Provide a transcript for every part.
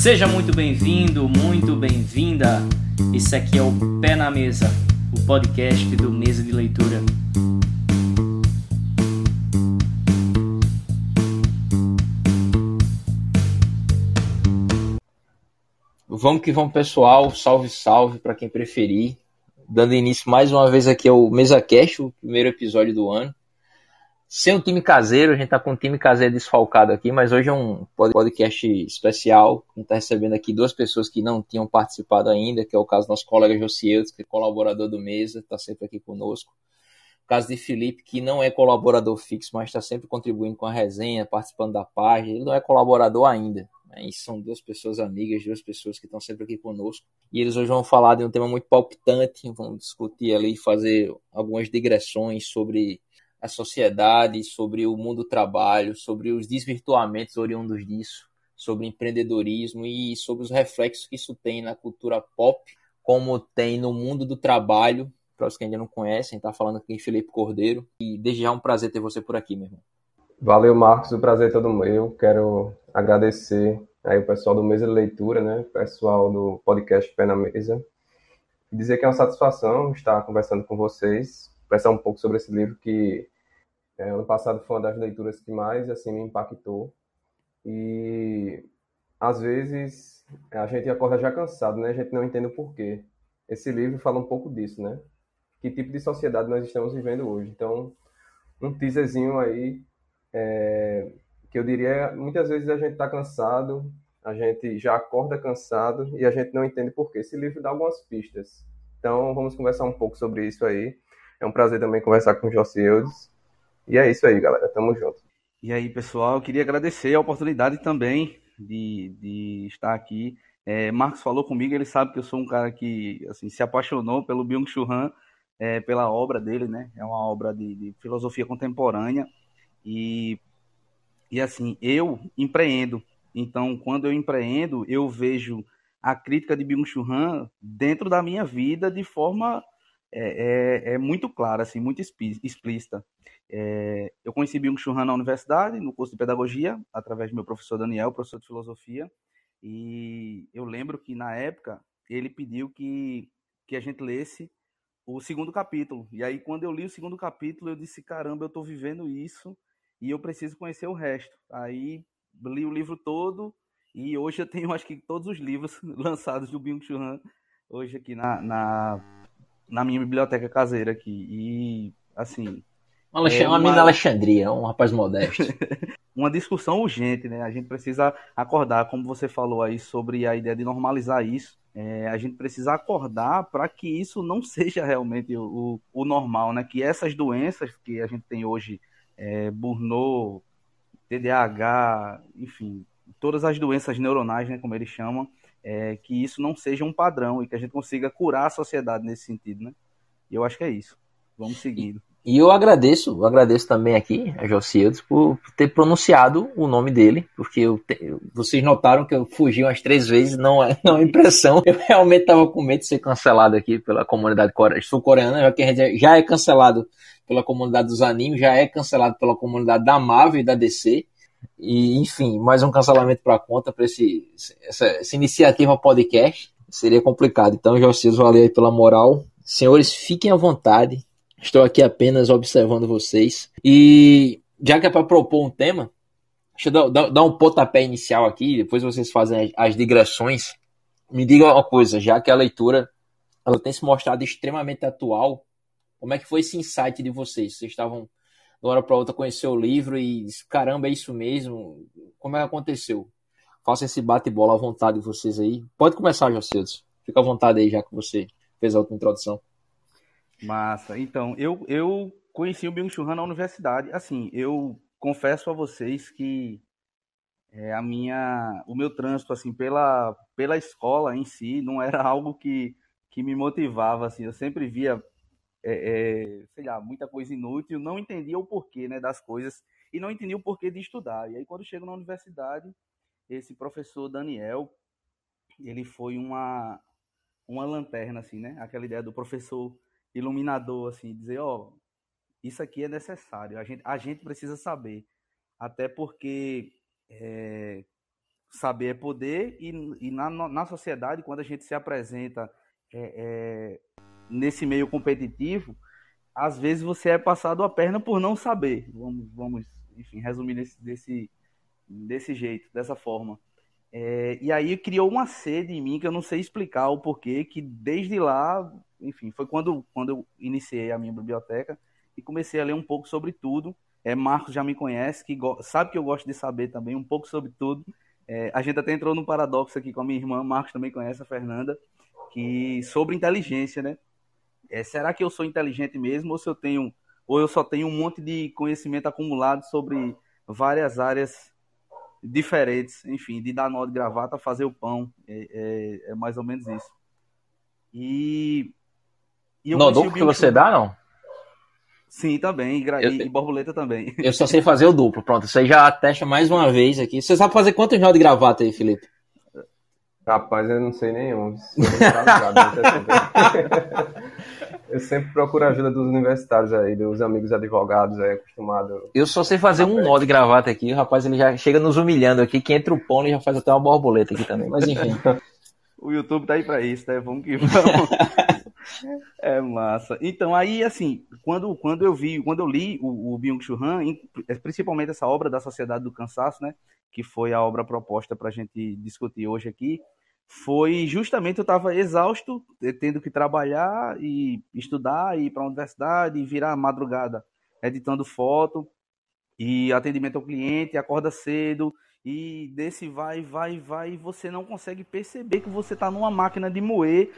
Seja muito bem-vindo, muito bem-vinda. Esse aqui é o Pé na Mesa, o podcast do Mesa de Leitura. Vamos que vamos, pessoal. Salve, salve para quem preferir. Dando início mais uma vez aqui ao Mesa Cast, o primeiro episódio do ano sem o time caseiro, a gente tá com o time caseiro desfalcado aqui, mas hoje é um podcast especial. A gente tá recebendo aqui duas pessoas que não tinham participado ainda, que é o caso do nosso colega Josielto, que é colaborador do Mesa, tá sempre aqui conosco. O caso de Felipe, que não é colaborador fixo, mas está sempre contribuindo com a resenha, participando da página. Ele não é colaborador ainda, mas são duas pessoas amigas, duas pessoas que estão sempre aqui conosco. E eles hoje vão falar de um tema muito palpitante, vão discutir ali, fazer algumas digressões sobre a sociedade, sobre o mundo do trabalho, sobre os desvirtuamentos oriundos disso, sobre empreendedorismo e sobre os reflexos que isso tem na cultura pop, como tem no mundo do trabalho. Para os que ainda não conhecem, está falando aqui em Felipe Cordeiro. E desde já é um prazer ter você por aqui, meu irmão. Valeu, Marcos. O prazer é todo meu. Quero agradecer aí o pessoal do Mesa de Leitura, né? O pessoal do podcast Pé na Mesa. Dizer que é uma satisfação estar conversando com vocês conversar um pouco sobre esse livro que é, ano passado foi uma das leituras que mais assim me impactou e às vezes a gente acorda já cansado, né? A gente não entende o porquê. Esse livro fala um pouco disso, né? Que tipo de sociedade nós estamos vivendo hoje. Então, um teaserzinho aí é, que eu diria, muitas vezes a gente está cansado, a gente já acorda cansado e a gente não entende por quê. Esse livro dá algumas pistas. Então, vamos conversar um pouco sobre isso aí. É um prazer também conversar com o Josieudes. E é isso aí, galera. Tamo junto. E aí, pessoal, eu queria agradecer a oportunidade também de, de estar aqui. É, Marcos falou comigo, ele sabe que eu sou um cara que assim, se apaixonou pelo Byung-Chul Han, é, pela obra dele, né? É uma obra de, de filosofia contemporânea. E, e assim, eu empreendo. Então, quando eu empreendo, eu vejo a crítica de Byung-Chul Han dentro da minha vida de forma é, é, é muito clara, assim, muito explícita. É, eu conheci Byung-Chul Han na universidade, no curso de pedagogia, através do meu professor Daniel, professor de filosofia, e eu lembro que na época ele pediu que, que a gente lesse o segundo capítulo. E aí, quando eu li o segundo capítulo, eu disse: caramba, eu estou vivendo isso e eu preciso conhecer o resto. Aí li o livro todo e hoje eu tenho, acho que, todos os livros lançados do Byung-Chul Han hoje aqui na, na na minha biblioteca caseira aqui. E, assim. Uma, é uma, uma... Alexandria, um rapaz modesto. uma discussão urgente, né? A gente precisa acordar, como você falou aí, sobre a ideia de normalizar isso. É, a gente precisa acordar para que isso não seja realmente o, o, normal, né? Que essas doenças que a gente tem hoje, é, Burnout, TDAH, enfim, todas as doenças neuronais, né, como eles chamam, é, que isso não seja um padrão e que a gente consiga curar a sociedade nesse sentido, né? E eu acho que é isso. Vamos seguindo. E eu agradeço, eu agradeço também aqui a Josias por ter pronunciado o nome dele, porque eu te, vocês notaram que eu fugi umas três vezes, não é, não é impressão. Eu realmente estava com medo de ser cancelado aqui pela comunidade sul-coreana, já que a gente já é cancelado pela comunidade dos animes, já é cancelado pela comunidade da Marvel e da DC. E, enfim, mais um cancelamento para conta para esse, essa, essa, iniciativa podcast. Seria complicado. Então, Josias, valeu aí pela moral. Senhores, fiquem à vontade. Estou aqui apenas observando vocês. E já que é para propor um tema, deixa eu dar, dar um pontapé inicial aqui, depois vocês fazem as, as digressões. Me diga uma coisa, já que a leitura ela tem se mostrado extremamente atual, como é que foi esse insight de vocês? Vocês estavam de uma hora para outra conheceu o livro e disse, caramba, é isso mesmo? Como é que aconteceu? Faça esse bate-bola à vontade de vocês aí. Pode começar, Jocildes. Fica à vontade aí, já que você fez a outra introdução. Massa. Então, eu, eu conheci o Byung-Chul Han na universidade. Assim, eu confesso a vocês que é, a minha, o meu trânsito assim pela, pela escola em si não era algo que, que me motivava. Assim, eu sempre via é, é, sei lá, muita coisa inútil, não entendia o porquê né, das coisas e não entendia o porquê de estudar. E aí, quando chego na universidade, esse professor Daniel, ele foi uma, uma lanterna, assim, né? Aquela ideia do professor iluminador, assim, dizer, ó, oh, isso aqui é necessário, a gente, a gente precisa saber. Até porque é, saber é poder, e, e na, na sociedade, quando a gente se apresenta é, nesse meio competitivo, às vezes você é passado a perna por não saber. Vamos, vamos enfim, resumir desse, desse, desse jeito, dessa forma. É, e aí criou uma sede em mim que eu não sei explicar o porquê, que desde lá, enfim, foi quando, quando eu iniciei a minha biblioteca e comecei a ler um pouco sobre tudo. É, Marcos já me conhece, que sabe que eu gosto de saber também um pouco sobre tudo. É, a gente até entrou num paradoxo aqui com a minha irmã, Marcos também conhece a Fernanda, que sobre inteligência, né? É, será que eu sou inteligente mesmo ou se eu tenho ou eu só tenho um monte de conhecimento acumulado sobre várias áreas diferentes, enfim, de dar nó de gravata, fazer o pão, é, é, é mais ou menos isso. E, e não, duplo que você dá, não? Sim, também, e, eu, e, borboleta também. Eu só sei fazer o duplo, pronto, você já testa mais uma vez aqui. Você sabe fazer quantos nó de gravata aí, Felipe? Rapaz, eu não sei nenhum. Eu sempre procuro a ajuda dos universitários aí, dos amigos advogados aí, acostumado. Eu só sei fazer um nó de gravata aqui, o rapaz ele já chega nos humilhando aqui, que entra o pão ele já faz até uma borboleta aqui também, mas enfim. o YouTube tá aí pra isso, né? Vamos que vamos. é massa. Então, aí, assim, quando, quando eu vi, quando eu li o, o Byung-Chul Han, principalmente essa obra da Sociedade do Cansaço, né? Que foi a obra proposta pra gente discutir hoje aqui, foi justamente eu estava exausto, tendo que trabalhar e estudar, ir para a universidade, e virar madrugada editando foto e atendimento ao cliente, acorda cedo e desse vai, vai, vai, e você não consegue perceber que você está numa máquina de moer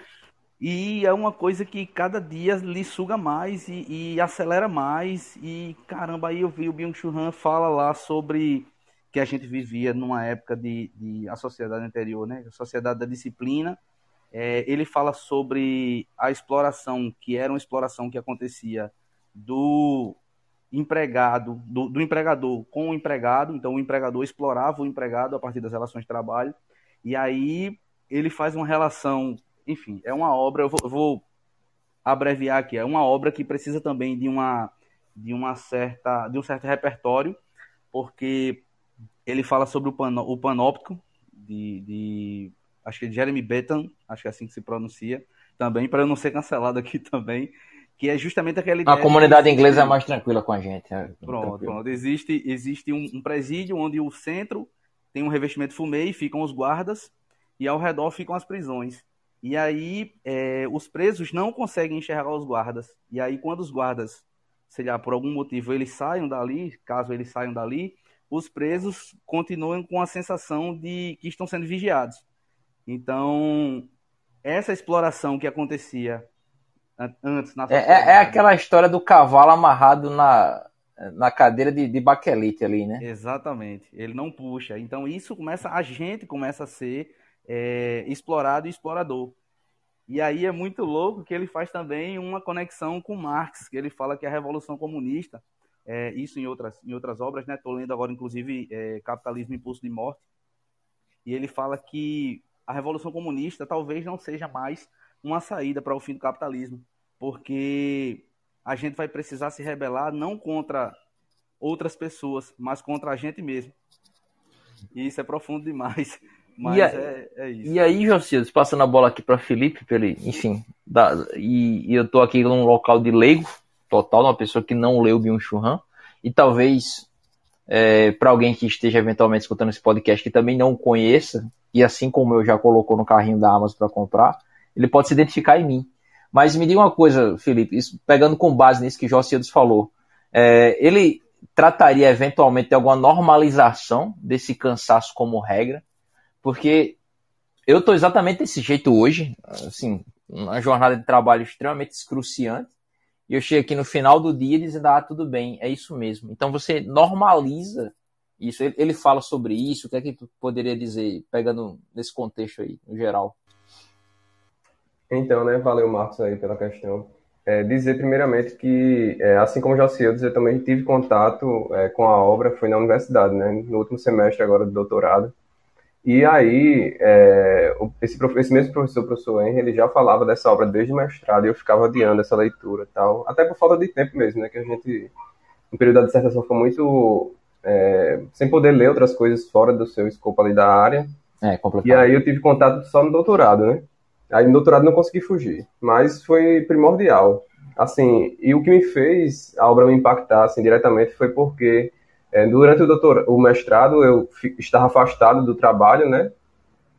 e é uma coisa que cada dia lhe suga mais e, e acelera mais e caramba, aí eu vi o Byung-Chul Han fala lá sobre que a gente vivia numa época de, de a sociedade anterior, né? A sociedade da disciplina. É, ele fala sobre a exploração, que era uma exploração que acontecia do empregado, do, do empregador com o empregado. Então, o empregador explorava o empregado a partir das relações de trabalho. E aí ele faz uma relação, enfim, é uma obra. Eu vou, vou abreviar aqui. É uma obra que precisa também de uma de uma certa de um certo repertório, porque ele fala sobre o, pan, o panóptico de, de, acho que é Jeremy Bentham, acho que é assim que se pronuncia, também, para eu não ser cancelado aqui também, que é justamente aquela ideia... A comunidade inglesa é mais tranquila com a gente. É pronto, pronto, Existe, existe um, um, presídio onde o centro tem um revestimento fumê e ficam os guardas, e ao redor ficam as prisões. E aí é, os presos não conseguem enxergar os guardas. E aí quando os guardas, sei lá, por algum motivo eles saiam dali, caso eles saiam dali, os presos continuam com a sensação de que estão sendo vigiados. Então, essa exploração que acontecia antes na é, é, é, aquela história do cavalo amarrado na, na cadeira de, de baquelite ali, né? Exatamente. Ele não puxa. Então, isso começa, a gente começa a ser é, explorado e explorador. E aí é muito louco que ele faz também uma conexão com Marx, que ele fala que a Revolução Comunista é, isso em outras, em outras obras, né? Estou lendo agora, inclusive, é, Capitalismo Impulso de Morte, e ele fala que a Revolução Comunista talvez não seja mais uma saída para o fim do capitalismo, porque a gente vai precisar se rebelar não contra outras pessoas, mas contra a gente mesmo. E isso é profundo demais. Mas e, é, é, isso. E aí, Josias, passando a bola aqui para Felipe, pra ele, enfim, dá, e, e, eu estou aqui num local de leigo, total, uma pessoa que não leu Byung-Chul Han, e talvez é, para alguém que esteja eventualmente escutando esse podcast que também não conheça, e assim como eu já colocou no carrinho da Amazon para comprar, ele pode se identificar em mim. Mas me diga uma coisa, Felipe, isso, pegando com base nisso que Josias falou, é, ele trataria eventualmente de alguma normalização desse cansaço como regra? Porque eu estou exatamente desse jeito hoje, assim, uma jornada de trabalho extremamente excruciante, e eu chego aqui no final do dia dizendo, ah, tudo bem, é isso mesmo. Então você normaliza isso. Ele, ele fala sobre isso, o que é que tu poderia dizer, pegando nesse contexto aí, no geral? Então, né, valeu, Marcos, aí pela questão. É, dizer primeiramente que, é, assim como já eu dizer também tive contato é, com a obra, foi na universidade, né, no último semestre agora do doutorado, e aí, é, esse, esse, mesmo professor, o professor Henry, ele já falava dessa obra desde mestrado e eu ficava adiando essa leitura tal, até por falta de tempo mesmo, né, que a gente, no período da dissertação, foi muito é, sem poder ler outras coisas fora do seu escopo ali da área. É, complicado. E aí eu tive contato só no doutorado, né? Aí no doutorado não consegui fugir, mas foi primordial. Assim, e o que me fez a obra me impactar assim, diretamente foi porque durante o, doutor, o mestrado eu estava afastado do trabalho, né?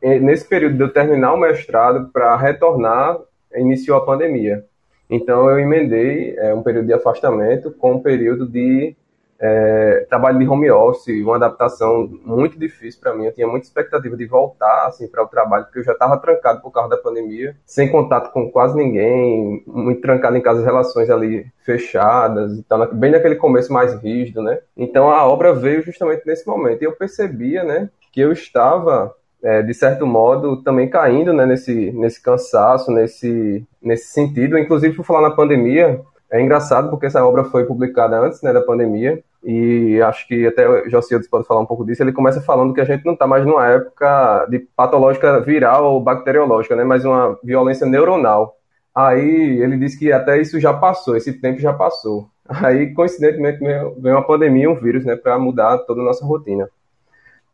E nesse período de eu terminar o mestrado para retornar, iniciou a pandemia. Então eu emendei é, um período de afastamento com um período de é, trabalho de home office, uma adaptação muito difícil para mim. Eu tinha muita expectativa de voltar assim para o trabalho, porque eu já estava trancado por causa da pandemia, sem contato com quase ninguém, muito trancado em casa, relações ali fechadas, então bem naquele começo mais rígido, né? Então a obra veio justamente nesse momento e eu percebia, né, que eu estava é, de certo modo, também caindo né, nesse, nesse cansaço, nesse, nesse sentido. Inclusive, por falar na pandemia, é engraçado porque essa obra foi publicada antes né, da pandemia, e acho que até o Josias pode falar um pouco disso. Ele começa falando que a gente não está mais numa época de patológica viral ou bacteriológica, né, mas uma violência neuronal. Aí ele diz que até isso já passou, esse tempo já passou. Aí, coincidentemente, veio uma pandemia, um vírus, né, para mudar toda a nossa rotina.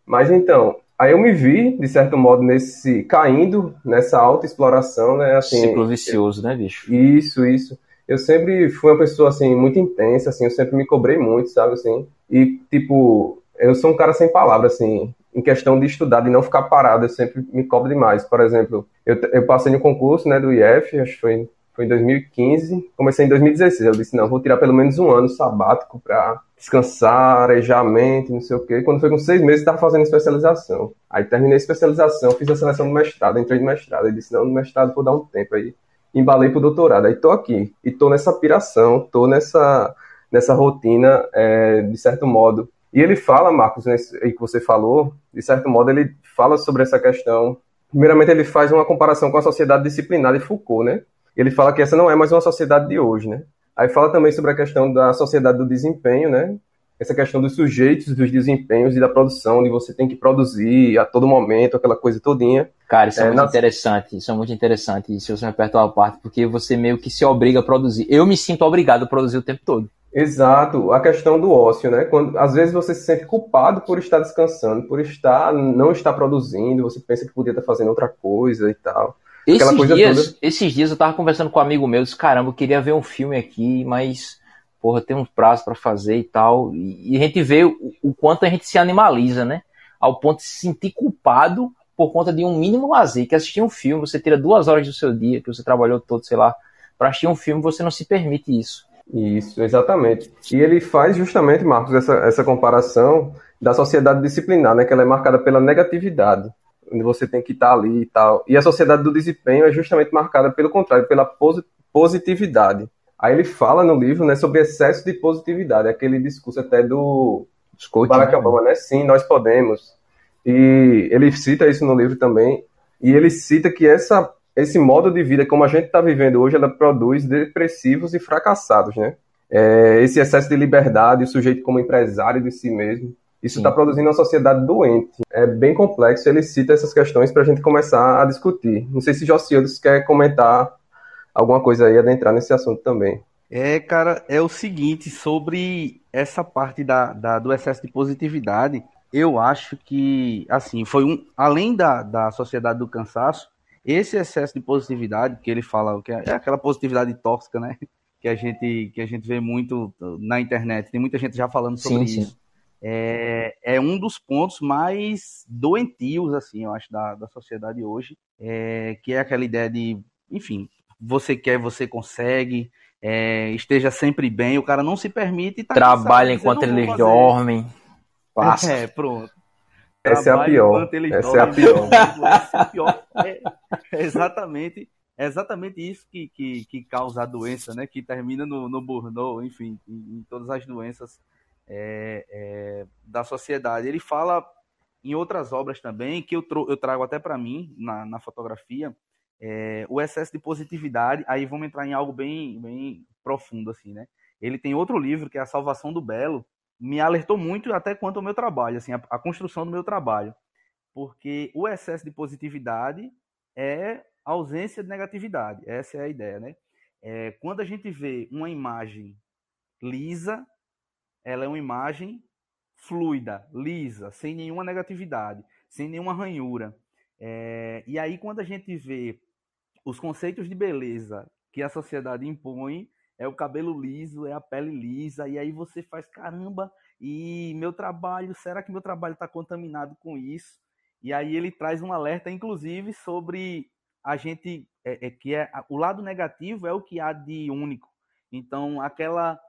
Mas então, aí eu me vi, de certo modo, nesse caindo nessa autoexploração, né, assim. Ciclo vicioso, né, bicho? Isso, isso eu sempre fui uma pessoa, assim, muito intensa, assim, eu sempre me cobrei muito, sabe, assim, e, tipo, eu sou um cara sem palavras, assim, em questão de estudar, de não ficar parado, eu sempre me cobro demais. Por exemplo, eu, eu passei no concurso, né, do IF, acho que foi, foi em 2015, comecei em 2016, eu disse, não, vou tirar pelo menos um ano sabático para descansar, arejar a mente, não sei o quê. Quando foi com seis meses, estava fazendo especialização. Aí terminei a especialização, fiz a seleção do mestrado, entrei no mestrado, e disse, não, no mestrado vou dar um tempo aí embalei pro doutorado. Aí tô aqui. E tô nessa piração, tô nessa, nessa rotina, é, de certo modo. E ele fala, Marcos, aí que você falou, de certo modo, ele fala sobre essa questão. Primeiramente, ele faz uma comparação com a sociedade disciplinar de Foucault, né? Ele fala que essa não é mais uma sociedade de hoje, né? Aí fala também sobre a questão da sociedade do desempenho, né? Essa questão dos sujeitos, dos desempenhos e da produção, de você tem que produzir a todo momento, aquela coisa todinha. Cara, isso é, é muito interessante, isso é muito interessante, se você me apertar a parte, porque você meio que se obriga a produzir. Eu me sinto obrigado a produzir o tempo todo. Exato, a questão do ócio, né? Quando, às vezes você se sente culpado por estar descansando, por estar não estar produzindo, você pensa que podia estar fazendo outra coisa e tal. Esses dias, toda... esses dias eu tava conversando com um amigo meu, disse, caramba, eu queria ver um filme aqui, mas porra, tem um prazo para fazer e tal. E, a gente vê o, o, quanto a gente se animaliza, né? Ao ponto de se sentir culpado por conta de um mínimo lazer, que assistir um filme, você tira duas horas do seu dia, que você trabalhou todo, sei lá, para assistir um filme, você não se permite isso. Isso, exatamente. E ele faz justamente, Marcos, essa, essa comparação da sociedade disciplinar, né? Que ela é marcada pela negatividade, onde você tem que estar ali e tal. E a sociedade do desempenho é justamente marcada pelo contrário, pela positividade. Aí ele fala no livro né, sobre excesso de positividade, aquele discurso até do Scott, Barack né? Obama, né? Sim, nós podemos. E ele cita isso no livro também. E ele cita que essa, esse modo de vida, como a gente está vivendo hoje, ela produz depressivos e fracassados, né? É, esse excesso de liberdade, o sujeito como empresário de si mesmo, isso está produzindo uma sociedade doente. É bem complexo, ele cita essas questões para a gente começar a discutir. Não sei se Jocildes quer comentar alguma coisa aí adentrar nesse assunto também. É, cara, é o seguinte, sobre essa parte da, da, do excesso de positividade, eu acho que, assim, foi um. Além da, da sociedade do cansaço, esse excesso de positividade, que ele fala, que é, é aquela positividade tóxica, né? Que a gente, que a gente vê muito na internet, tem muita gente já falando sobre sim, isso. Sim. É, é um dos pontos mais doentios, assim, eu acho, da, da sociedade hoje, é, que é aquela ideia de, enfim, você quer, você consegue, é, esteja sempre bem, o cara não se permite. Tá Trabalha enquanto eles dormem. Passa. É, pronto. Essa é a pior. Essa é a pior. Essa é a pior. É, é exatamente, é exatamente isso que, que, que, causa a doença, né? Que termina no, no burnout, enfim, em, em todas as doenças é, é, da sociedade. Ele fala em outras obras também, que eu, eu trago até para mim, na, na fotografia, é, o excesso de positividade, aí vamos entrar em algo bem, bem profundo, assim, né? Ele tem outro livro, que é A Salvação do Belo, me alertou muito até quanto ao meu trabalho, assim, a, a construção do meu trabalho. Porque o excesso de positividade é ausência de negatividade, essa é a ideia, né? É, quando a gente vê uma imagem lisa, ela é uma imagem fluida, lisa, sem nenhuma negatividade, sem nenhuma ranhura. É, e aí, quando a gente vê os conceitos de beleza que a sociedade impõe, é o cabelo liso, é a pele lisa, e aí você faz caramba, e meu trabalho, será que meu trabalho está contaminado com isso? E aí ele traz um alerta, inclusive, sobre a gente é, é, que é o lado negativo é o que há de único. Então, aquela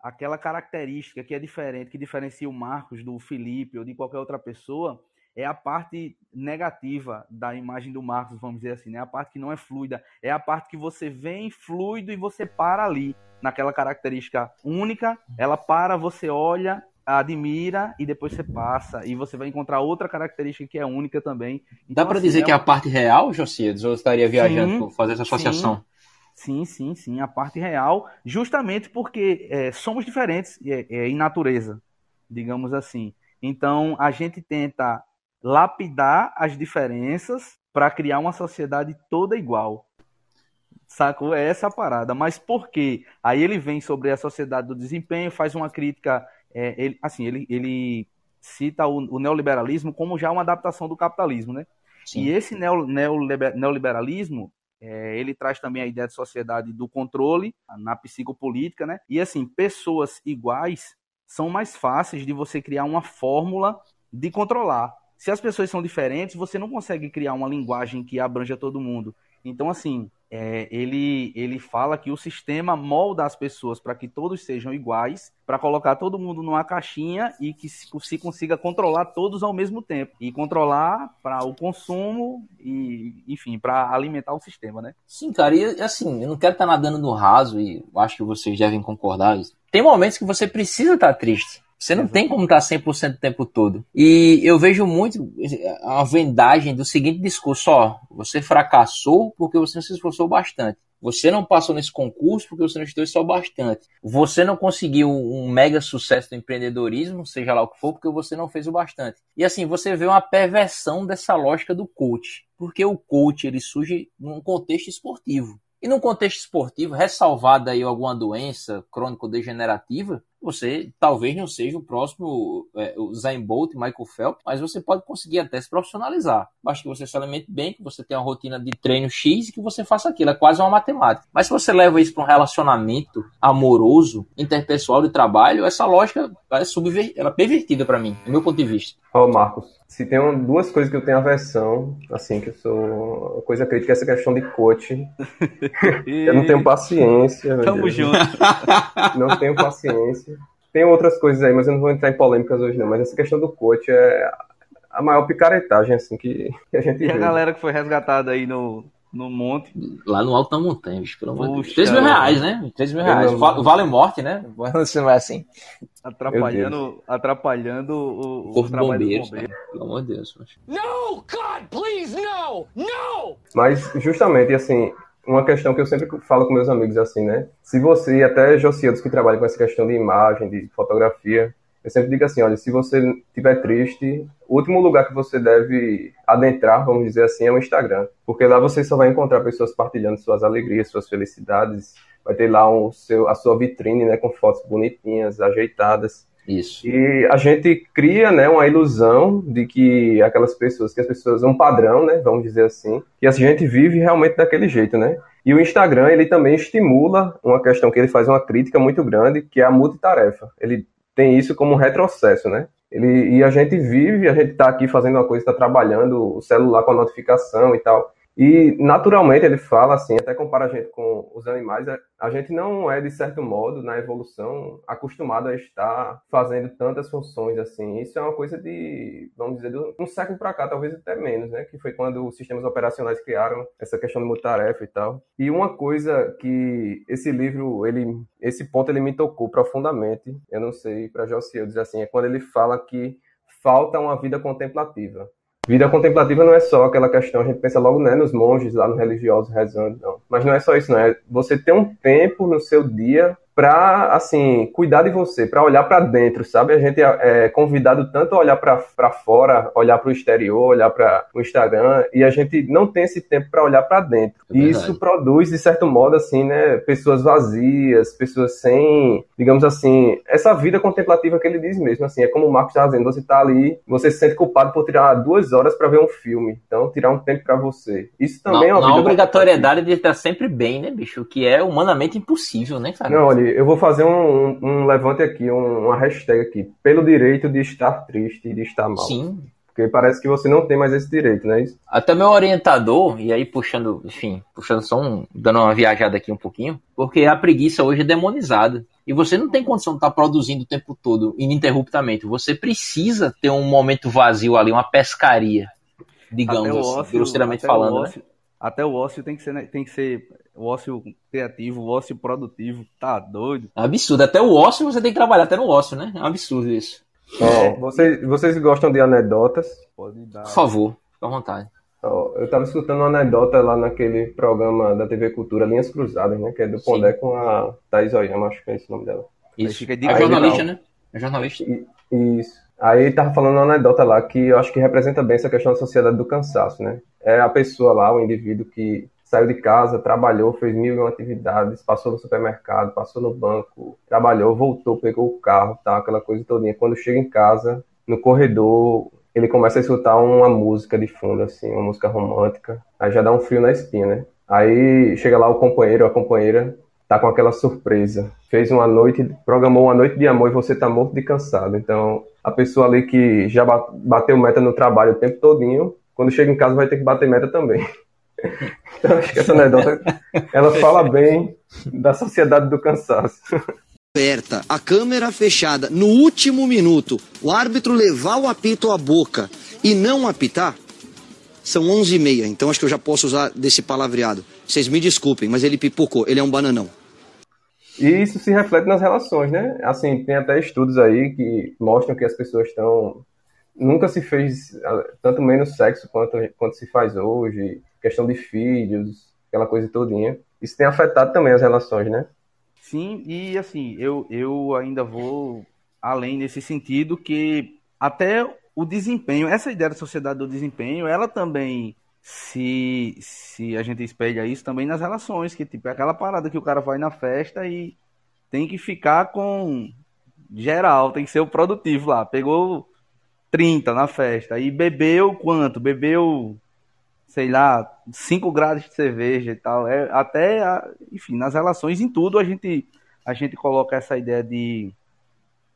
aquela característica que é diferente, que diferencia o Marcos do Felipe ou de qualquer outra pessoa, é a parte negativa da imagem do Marcos, vamos dizer assim, né? A parte que não é fluida, é a parte que você vem fluido e você para ali, naquela característica única, ela para, você olha, admira e depois você passa e você vai encontrar outra característica que é única também. Então, Dá para assim, dizer é que é a parte real, Josias? Ou estaria viajando sim, por fazer essa associação? Sim. Sim, sim, sim, a parte real, justamente porque é, somos diferentes é, é, em natureza, digamos assim. Então, a gente tenta lapidar as diferenças para criar uma sociedade toda igual. Sacou? É essa a parada. Mas por quê? Aí ele vem sobre a sociedade do desempenho, faz uma crítica. É, ele, assim, ele, ele cita o, o, neoliberalismo como já uma adaptação do capitalismo, né? Sim. E esse neoliberalismo é, ele traz também a ideia de sociedade do controle na psicopolítica, né? E assim, pessoas iguais são mais fáceis de você criar uma fórmula de controlar. Se as pessoas são diferentes, você não consegue criar uma linguagem que abranja todo mundo. Então, assim, é, ele, ele fala que o sistema molda as pessoas para que todos sejam iguais, para colocar todo mundo numa caixinha e que se, se, consiga controlar todos ao mesmo tempo. E controlar para o consumo e, enfim, para alimentar o sistema, né? Sim, cara, e assim, eu não quero estar tá nadando no raso e acho que vocês devem concordar. Tem momentos que você precisa estar tá triste. Você não tem como estar 100% o tempo todo. E eu vejo muito a vendagem do seguinte discurso: ó, você fracassou porque você não se esforçou bastante. Você não passou nesse concurso porque você não estudou bastante. Você não conseguiu um mega sucesso do empreendedorismo, seja lá o que for, porque você não fez o bastante. E assim, você vê uma perversão dessa lógica do coach. Porque o coach ele surge num contexto esportivo. E num contexto esportivo, ressalvada aí alguma doença crônico-degenerativa, você talvez não seja o próximo é, o Zayn Bolt, Michael Phelps, mas você pode conseguir até se profissionalizar. Basta que você se alimente bem, que você tenha uma rotina de treino X e que você faça aquilo. É quase uma matemática. Mas se você leva isso para um relacionamento amoroso, interpessoal de trabalho, essa lógica é, subver... ela é pervertida para mim, do meu ponto de vista. Ó, oh, Marcos, se tem um, duas coisas que eu tenho aversão, assim, que eu sou coisa crítica, é essa questão de coach. eu não tenho paciência. Tamo junto. Não tenho paciência. Tem outras coisas aí, mas eu não vou entrar em polêmicas hoje não. Mas essa questão do coach é a maior picaretagem, assim, que, que a gente E a galera que foi resgatada aí no, no monte. Lá no alto da montanha, bicho, pelo amor de Deus. 3 mil reais, né? 3 mil reais. Não... Vale morte, né? Se não é assim. Atrapalhando, atrapalhando o, o, o trabalho bombeiro, do bombeiro. Pelo amor de Deus. Mas... No, God, please, no! No! Mas, justamente, assim, uma questão que eu sempre falo com meus amigos, assim, né? Se você, até Josiados que trabalha com essa questão de imagem, de fotografia, eu sempre digo assim, olha, se você estiver triste, o último lugar que você deve adentrar, vamos dizer assim, é o Instagram. Porque lá você só vai encontrar pessoas partilhando suas alegrias, suas felicidades. Vai ter lá o seu, a sua vitrine, né, com fotos bonitinhas, ajeitadas. Isso. E a gente cria, né, uma ilusão de que aquelas pessoas, que as pessoas, um padrão, né, vamos dizer assim, que a gente vive realmente daquele jeito, né? E o Instagram, ele também estimula uma questão que ele faz uma crítica muito grande, que é a multitarefa. Ele tem isso como retrocesso, né? Ele, e a gente vive, a gente está aqui fazendo uma coisa, está trabalhando o celular com a notificação e tal. E naturalmente ele fala assim, até compara a gente com os animais, é, a gente não é de certo modo na evolução acostumado a estar fazendo tantas funções assim. Isso é uma coisa de, vamos dizer, de um século para cá, talvez até menos, né? Que foi quando os sistemas operacionais criaram essa questão de multitarefa e tal. E uma coisa que esse livro, ele, esse ponto ele me tocou profundamente. Eu não sei para Josiel dizer assim, é quando ele fala que falta uma vida contemplativa. Vida contemplativa não é só aquela questão, a gente pensa logo né, nos monges lá, nos religiosos rezando, não. Mas não é só isso, não. É você ter um tempo no seu dia para assim cuidar de você, para olhar para dentro, sabe? A gente é, é convidado tanto a olhar para fora, olhar para o exterior, olhar para o Instagram e a gente não tem esse tempo para olhar para dentro. É e isso produz de certo modo assim, né, pessoas vazias, pessoas sem, digamos assim, essa vida contemplativa que ele diz mesmo, assim, é como o Marcos está dizendo, você está ali, você se sente culpado por tirar duas horas para ver um filme, então tirar um tempo para você. Isso também não, é uma vida obrigatoriedade de estar sempre bem, né, bicho? Que é humanamente impossível, né, cara? Não, olha, eu vou fazer um, um, levante aqui, um, uma hashtag aqui. Pelo direito de estar triste e de estar mal. Sim. Porque parece que você não tem mais esse direito, não é isso? Até meu orientador, e aí puxando, enfim, puxando só um, dando uma viajada aqui um pouquinho, porque a preguiça hoje é demonizada. E você não tem condição de estar produzindo o tempo todo, ininterruptamente. Você precisa ter um momento vazio ali, uma pescaria, digamos assim, ócio, grosseiramente falando. O né? ócio, né? Até o ócio tem que ser, tem que ser o ócio criativo, o ócio produtivo, tá doido. É absurdo. Até o ócio você tem que trabalhar, até no ócio, né? É um absurdo isso. É, vocês, vocês gostam de anedotas? Pode dar. Por favor, fica à vontade. eu estava escutando uma anedota lá naquele programa da TV Cultura, Linhas Cruzadas, né? Que é do Pondé com a Thais Oyama, acho que é esse o nome dela. Isso. É jornalista, né? É jornalista. Isso. Aí tava falando uma anedota lá que eu acho que representa bem essa questão da sociedade do cansaço, né? É a pessoa lá, o indivíduo que saiu de casa, trabalhou, fez mil e uma atividades, passou no supermercado, passou no banco, trabalhou, voltou, pegou o carro, tá, aquela coisa todinha. Quando chega em casa, no corredor, ele começa a escutar uma música de fundo, assim, uma música romântica, aí já dá um frio na espinha, né? Aí chega lá o companheiro, a companheira, tá com aquela surpresa. Fez uma noite, programou uma noite de amor e você tá morto de cansado. Então, a pessoa ali que já bateu meta no trabalho o tempo todinho, quando chega em casa vai ter que bater meta também. Então, acho que essa anedota ela fala bem da sociedade do cansaço. Aberta, a câmera fechada, no último minuto, o árbitro levar o apito à boca e não apitar, são 11h30, então acho que eu já posso usar desse palavreado. Vocês me desculpem, mas ele pipocou, ele é um bananão. E isso se reflete nas relações, né? Assim, tem até estudos aí que mostram que as pessoas estão. Nunca se fez ah, tanto menos sexo quanto, quanto se faz hoje questão de filhos, aquela coisa todinha. Isso tem afetado também as relações, né? Sim, e assim, eu, eu ainda vou além nesse sentido que até o desempenho, essa ideia da sociedade do desempenho, ela também se, se a gente espelha isso também nas relações, que tipo, é aquela parada que o cara vai na festa e tem que ficar com geral, tem que ser o produtivo lá. Pegou 30 na festa e bebeu quanto? Bebeu sei lá, 5 graus de cerveja e tal. É, até, enfim, nas relações, em tudo, a gente, a gente coloca essa ideia de,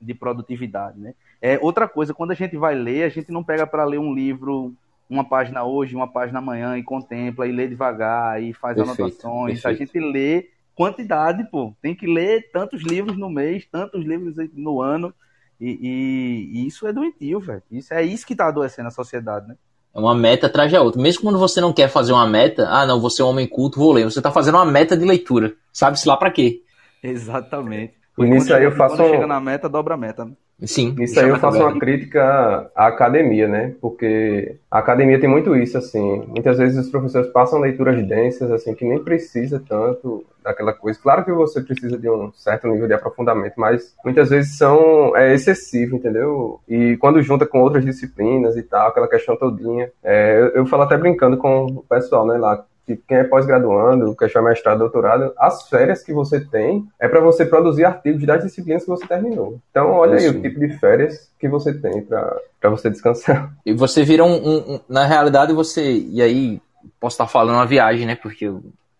de produtividade, né? É, outra coisa, quando a gente vai ler, a gente não pega para ler um livro, uma página hoje, uma página amanhã, e contempla, e lê devagar, e faz perfeito, anotações. Perfeito. A gente lê quantidade, pô. Tem que ler tantos livros no mês, tantos livros no ano. E, e, e isso é doentio, velho. Isso é isso que tá adoecendo a sociedade, né? É uma meta atrás da outra. Mesmo quando você não quer fazer uma meta, ah, não, você é um homem culto, vou ler. Você está fazendo uma meta de leitura. Sabe-se lá para quê? Exatamente. E nisso aí eu faço. Quando chega na meta, dobra a meta. Sim. Isso aí eu faço uma crítica à academia, né? Porque a academia tem muito isso, assim. Muitas vezes os professores passam leituras densas, assim, que nem precisa tanto daquela coisa. Claro que você precisa de um certo nível de aprofundamento, mas muitas vezes são é excessivo, entendeu? E quando junta com outras disciplinas e tal, aquela questão todinha. É, eu, eu falo até brincando com o pessoal, né, lá, Tipo, quem é pós-graduando, quer chamar mestrado, doutorado, as férias que você tem é para você produzir artigos das disciplinas que você terminou. Então, olha Isso. aí o tipo de férias que você tem para você descansar. E você vira um, um, Na realidade, você. E aí, posso estar falando uma viagem, né? Porque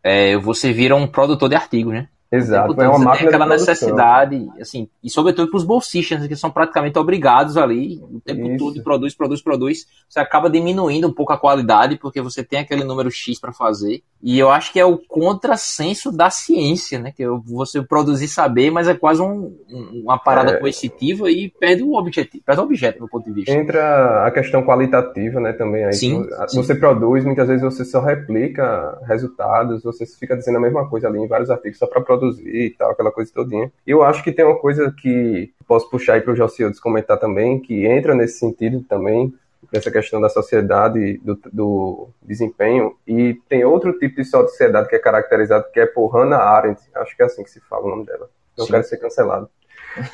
é, você vira um produtor de artigos, né? Exato, é uma máquina aquela necessidade, assim, e sobretudo para os bolsistas, que são praticamente obrigados ali o tempo Isso. todo, produz, produz, produz. Você acaba diminuindo um pouco a qualidade, porque você tem aquele número X para fazer. E eu acho que é o contrassenso da ciência, né? Que é você produzir saber, mas é quase um, uma parada é... coercitiva e perde o objetivo, perde o objeto, do ponto de vista. Entra a questão qualitativa, né, também aí. Sim, você sim. produz, muitas vezes você só replica resultados, você fica dizendo a mesma coisa ali em vários artigos só para produzir produzir e tal, aquela coisa todinha. E eu acho que tem uma coisa que posso puxar aí para o Jocildes comentar também, que entra nesse sentido também, dessa questão da sociedade, do, do, desempenho, e tem outro tipo de sociedade que é caracterizado, que é por Hannah Arendt, acho que é assim que se fala o nome dela. não Sim. quero ser cancelado.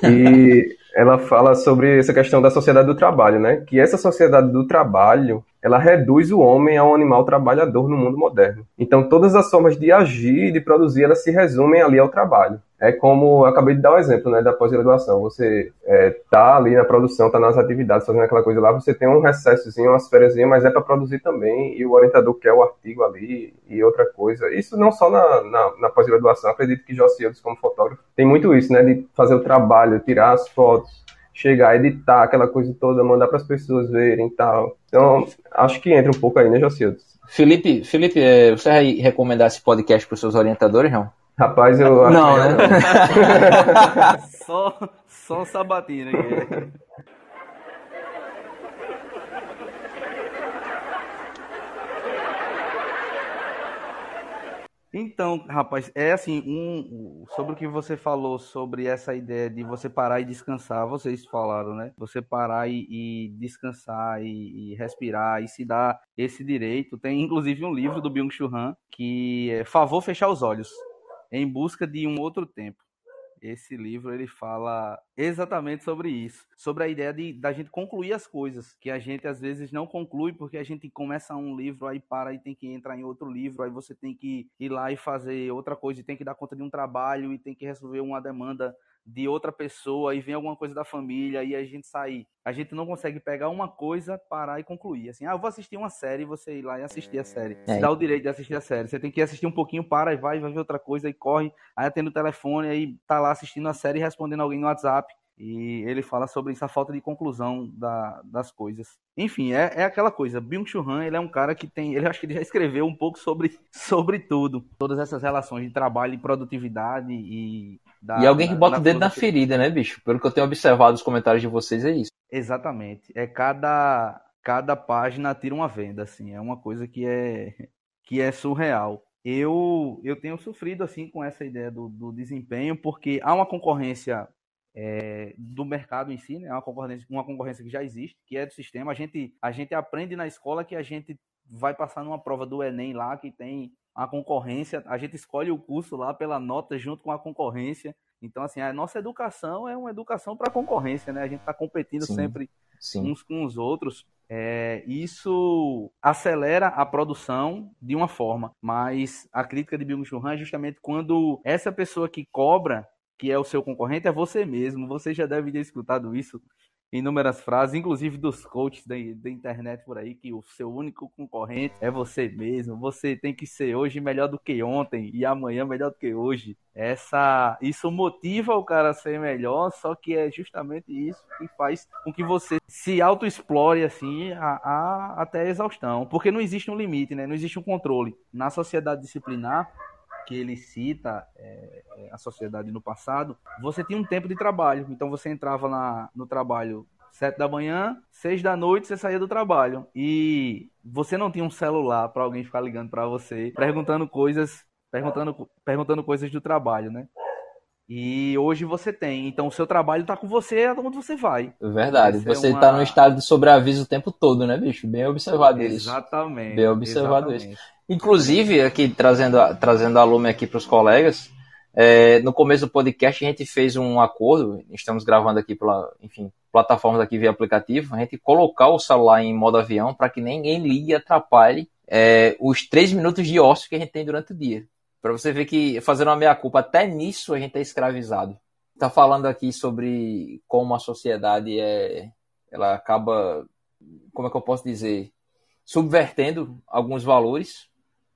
E ela fala sobre essa questão da sociedade do trabalho, né? Que essa sociedade do trabalho, ela reduz o homem a um animal trabalhador no mundo moderno. Então, todas as formas de agir e de produzir, elas se resumem ali ao trabalho. É como eu acabei de dar o um exemplo, né, da pós-graduação. Você é, tá ali na produção, tá nas atividades, fazendo aquela coisa lá, você tem um recessozinho, umas férias, mas é para produzir também, e o orientador quer o artigo ali e outra coisa. Isso não só na, na, na pós-graduação, acredito que Josias, como fotógrafo, tem muito isso, né, de fazer o trabalho, tirar as fotos, chegar, editar aquela coisa toda, mandar para as pessoas verem e tal. Então, acho que entra um pouco aí, né, Jocildo? Felipe, Felipe, é, você vai recomendar esse podcast para os seus orientadores, não? Rapaz, eu Não, né? só, só sabatina aqui. Então, rapaz, é assim, um, sobre o que você falou sobre essa ideia de você parar e descansar, vocês falaram, né? Você parar e, e descansar e, e, respirar e se dar esse direito. Tem inclusive um livro do Byung-Chul Han que é Favor Fechar os Olhos, em busca de um outro tempo esse livro ele fala exatamente sobre isso, sobre a ideia de da gente concluir as coisas, que a gente às vezes não conclui porque a gente começa um livro aí para e tem que entrar em outro livro, aí você tem que ir lá e fazer outra coisa, e tem que dar conta de um trabalho e tem que resolver uma demanda de outra pessoa e vem alguma coisa da família e a gente sair. A gente não consegue pegar uma coisa, parar e concluir. Assim, ah, eu vou assistir uma série e você ir lá e assistir a série. É. Dá o direito de assistir a série. Você tem que assistir um pouquinho, para e vai, vai ver outra coisa e corre. Aí atende o telefone, aí tá lá assistindo a série e respondendo alguém no WhatsApp. E ele fala sobre essa falta de conclusão da, das coisas. Enfim, é, é aquela coisa. Byung-Chul Han, ele é um cara que tem... Ele acho que ele já escreveu um pouco sobre, sobre tudo. Todas essas relações de trabalho e produtividade e da, e alguém que bota o dedo na ferida, né, bicho? Pelo que eu tenho observado nos comentários de vocês, é isso. Exatamente. É cada, cada página tira uma venda, assim. É uma coisa que é, que é surreal. Eu, eu tenho sofrido, assim, com essa ideia do, do desempenho, porque há uma concorrência é, do mercado em si, né? Uma concorrência, uma concorrência que já existe, que é do sistema. A gente, a gente aprende na escola que a gente vai passar numa prova do Enem lá, que tem a concorrência, a gente escolhe o curso lá pela nota junto com a concorrência. Então, assim, a nossa educação é uma educação para concorrência, né? A gente está competindo sim, sempre sim. uns com os outros. É, isso acelera a produção de uma forma, mas a crítica de Byung-Chul Han é justamente quando essa pessoa que cobra, que é o seu concorrente, é você mesmo. Você já deve ter escutado isso inúmeras frases, inclusive dos coaches da, da, internet por aí, que o seu único concorrente é você mesmo. Você tem que ser hoje melhor do que ontem e amanhã melhor do que hoje. Essa, isso motiva o cara a ser melhor, só que é justamente isso que faz com que você se autoexplore assim a, a, até a exaustão, porque não existe um limite, né? Não existe um controle. Na sociedade disciplinar, que ele cita é, é, a sociedade no passado, você tinha um tempo de trabalho. Então você entrava na, no trabalho sete da manhã, seis da noite você saía do trabalho e você não tinha um celular para alguém ficar ligando para você perguntando coisas, perguntando, perguntando coisas do trabalho, né? E hoje você tem. Então o seu trabalho está com você aonde você vai. Verdade. Essa você está é uma... no estado de sobreaviso o tempo todo, né, bicho? Bem observado exatamente, isso. Exatamente. Bem observado exatamente. isso. Inclusive, aqui trazendo, trazendo a Lume aqui para os colegas, é, no começo do podcast a gente fez um acordo, estamos gravando aqui pela, enfim, plataformas aqui via aplicativo, a gente colocar o celular em modo avião para que ninguém ligue e atrapalhe é, os três minutos de ócio que a gente tem durante o dia. Para você ver que, fazendo uma meia-culpa, até nisso a gente é escravizado. Está falando aqui sobre como a sociedade é, ela acaba, como é que eu posso dizer, subvertendo alguns valores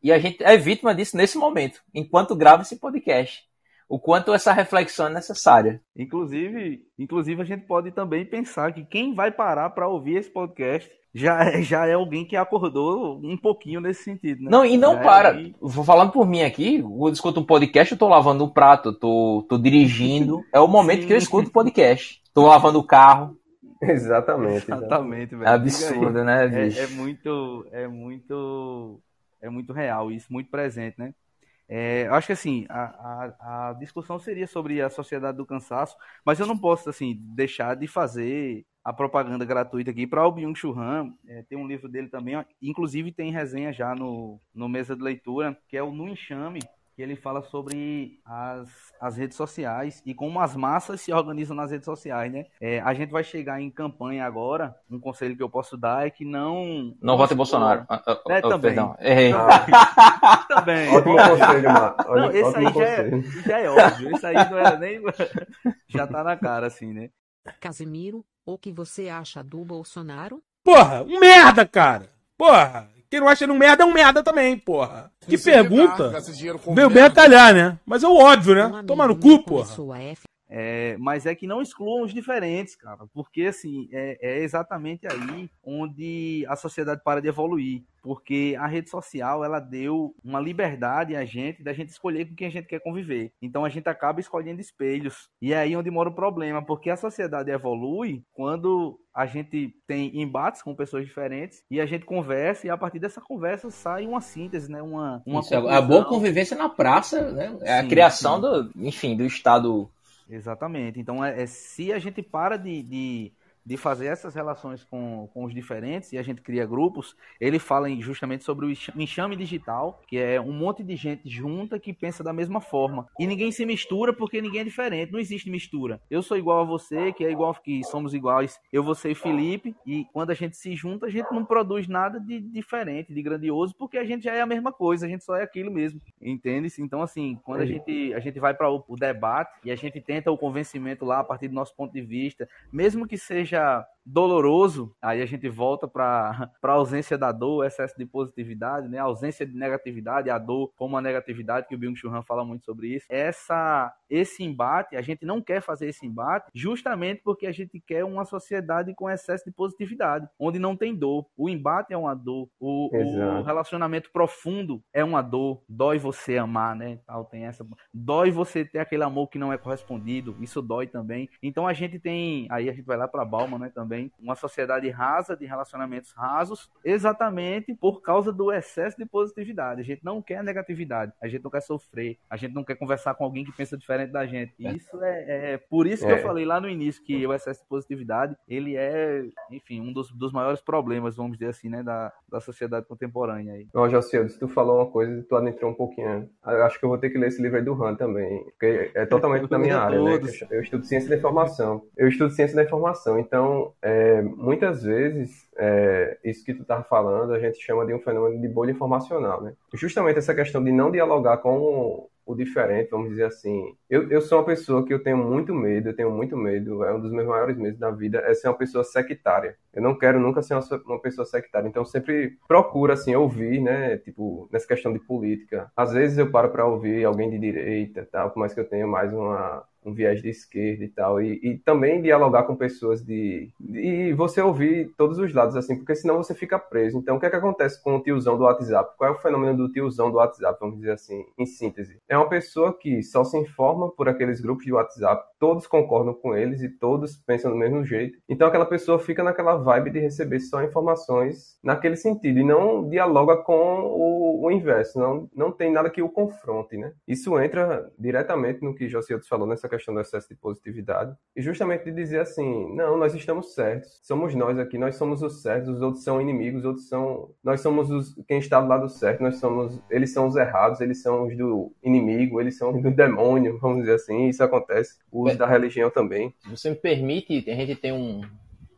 e a gente é vítima disso nesse momento, enquanto grava esse podcast. O quanto essa reflexão é necessária. Inclusive, inclusive a gente pode também pensar que quem vai parar para ouvir esse podcast já é, já é alguém que acordou um pouquinho nesse sentido. Né? Não, e não já é para. É Vou falando por mim aqui, eu escuto um podcast, eu tô lavando um prato, tô, tô dirigindo. É o momento Sim. que eu escuto o podcast. Tô lavando o carro. Exatamente. Exatamente, velho. É absurdo, né, bicho? É, é muito. É muito é muito real, isso muito presente, né? É, acho que assim, a, a, a, discussão seria sobre a sociedade do cansaço, mas eu não posso assim deixar de fazer a propaganda gratuita aqui para o Byung-Chul Han. É, tem um livro dele também, inclusive tem resenha já no, no Mesa de Leitura, que é o No Enxame, que ele fala sobre as, as redes sociais e como as massas se organizam nas redes sociais, né? É, a gente vai chegar em campanha agora, um conselho que eu posso dar é que não... Não vote Bolsonaro. Ah, ah, É, oh, também. Perdão, errei. Também. Ótimo conselho, Mar... Não, esse Ótimo aí já é, já é óbvio. Esse aí não era nem. Já tá na cara, assim, né? Casemiro, o que você acha do Bolsonaro? Porra, um merda, cara. Porra, quem não acha ele um merda é um merda também, porra. Que pergunta. Veio bem a calhar, né? Mas é o óbvio, né? Toma no cu, porra. É, mas é que não excluam os diferentes, cara. Porque, assim, é, é exatamente aí onde a sociedade para de evoluir. Porque a rede social, ela deu uma liberdade a gente da gente escolher com quem a gente quer conviver. Então a gente acaba escolhendo espelhos. E é aí onde mora o problema. Porque a sociedade evolui quando a gente tem embates com pessoas diferentes e a gente conversa e a partir dessa conversa sai uma síntese, né? Uma, uma Isso, a boa convivência na praça, né? É a Sim, criação sim. do, enfim, do Estado. Exatamente. Então, é, é- se a gente para de, de, de fazer essas relações com, com os diferentes e a gente cria grupos, ele fala justamente sobre o enxa- enxame digital, que é um monte de gente junta que pensa da mesma forma. E ninguém se mistura porque ninguém é diferente. Não existe mistura. Eu sou igual a você, que é igual que somos iguais. Eu, você e Felipe. E quando a gente se junta, a gente não produz nada de diferente, de grandioso, porque a gente já é a mesma coisa. A gente só é aquilo mesmo. Entende? Então, assim, quando a gente, a gente vai para o, o debate e a gente tenta o convencimento lá a partir do nosso ponto de vista, mesmo que seja doloroso, aí a gente volta para a ausência da dor, excesso de positividade, né? A ausência de negatividade, a dor como a negatividade, que o Byung-Chul Han fala muito sobre isso. Essa, esse embate, a gente não quer fazer esse embate justamente porque a gente quer uma sociedade com excesso de positividade, onde não tem dor. O embate é uma dor, o, o relacionamento profundo é uma dor. Dói você amar, né? Tal, tem essa. Dói você ter aquele amor que não é correspondido. Isso dói também. Então a gente tem. Aí a gente vai lá para Balma, né? Também. Uma sociedade rasa, de relacionamentos rasos, exatamente por causa do excesso de positividade. A gente não quer negatividade. A gente não quer sofrer. A gente não quer conversar com alguém que pensa diferente da gente. E isso é, é por isso que É. eu falei lá no início que o excesso de positividade, ele é, enfim, um dos, dos maiores problemas, vamos dizer assim, né? Da, da sociedade contemporânea aí. Ó, Jocildo, tu falou uma coisa e tu adentrou um pouquinho. Eu acho que eu vou ter que ler esse livro aí do Han também, porque é totalmente da minha área, né? Eu estudo ciência da informação. Eu estudo ciência da informação, então, é, muitas vezes, é, isso que tu tava falando, a gente chama de um fenômeno de bolha informacional, né? Justamente essa questão de não dialogar com o diferente, vamos dizer assim. Eu, eu sou uma pessoa que eu tenho muito medo, eu tenho muito medo, é um dos meus maiores medos da vida, é ser uma pessoa sectária. Eu não quero nunca ser uma, uma pessoa sectária, então sempre procuro, assim, ouvir, né, tipo, nessa questão de política. Às vezes eu paro para ouvir alguém de direita, tal, por mais que eu tenha mais uma, um viés de esquerda e tal, e, e também dialogar com pessoas de, E você ouvir todos os lados, assim, porque senão você fica preso. Então, o que é que acontece com o tiozão do WhatsApp? Qual é o fenômeno do tiozão do WhatsApp, vamos dizer assim, em síntese? É uma pessoa que só se informa por aqueles grupos de WhatsApp, todos concordam com eles e todos pensam do mesmo jeito. Então, aquela pessoa fica naquela vibe de receber só informações naquele sentido e não dialoga com o, o inverso, não, não tem nada que o confronte, né? Isso entra diretamente no que Josias falou nessa questão do excesso de positividade e justamente de dizer assim, não, nós estamos certos, somos nós aqui, nós somos os certos, os outros são inimigos, os outros são, nós somos os, quem está do lado certo, nós somos, eles são os errados, eles são os do inimigo, eles são os do demônio, vamos dizer assim, isso acontece, o uso da religião também. Se você me permite, a gente tem um,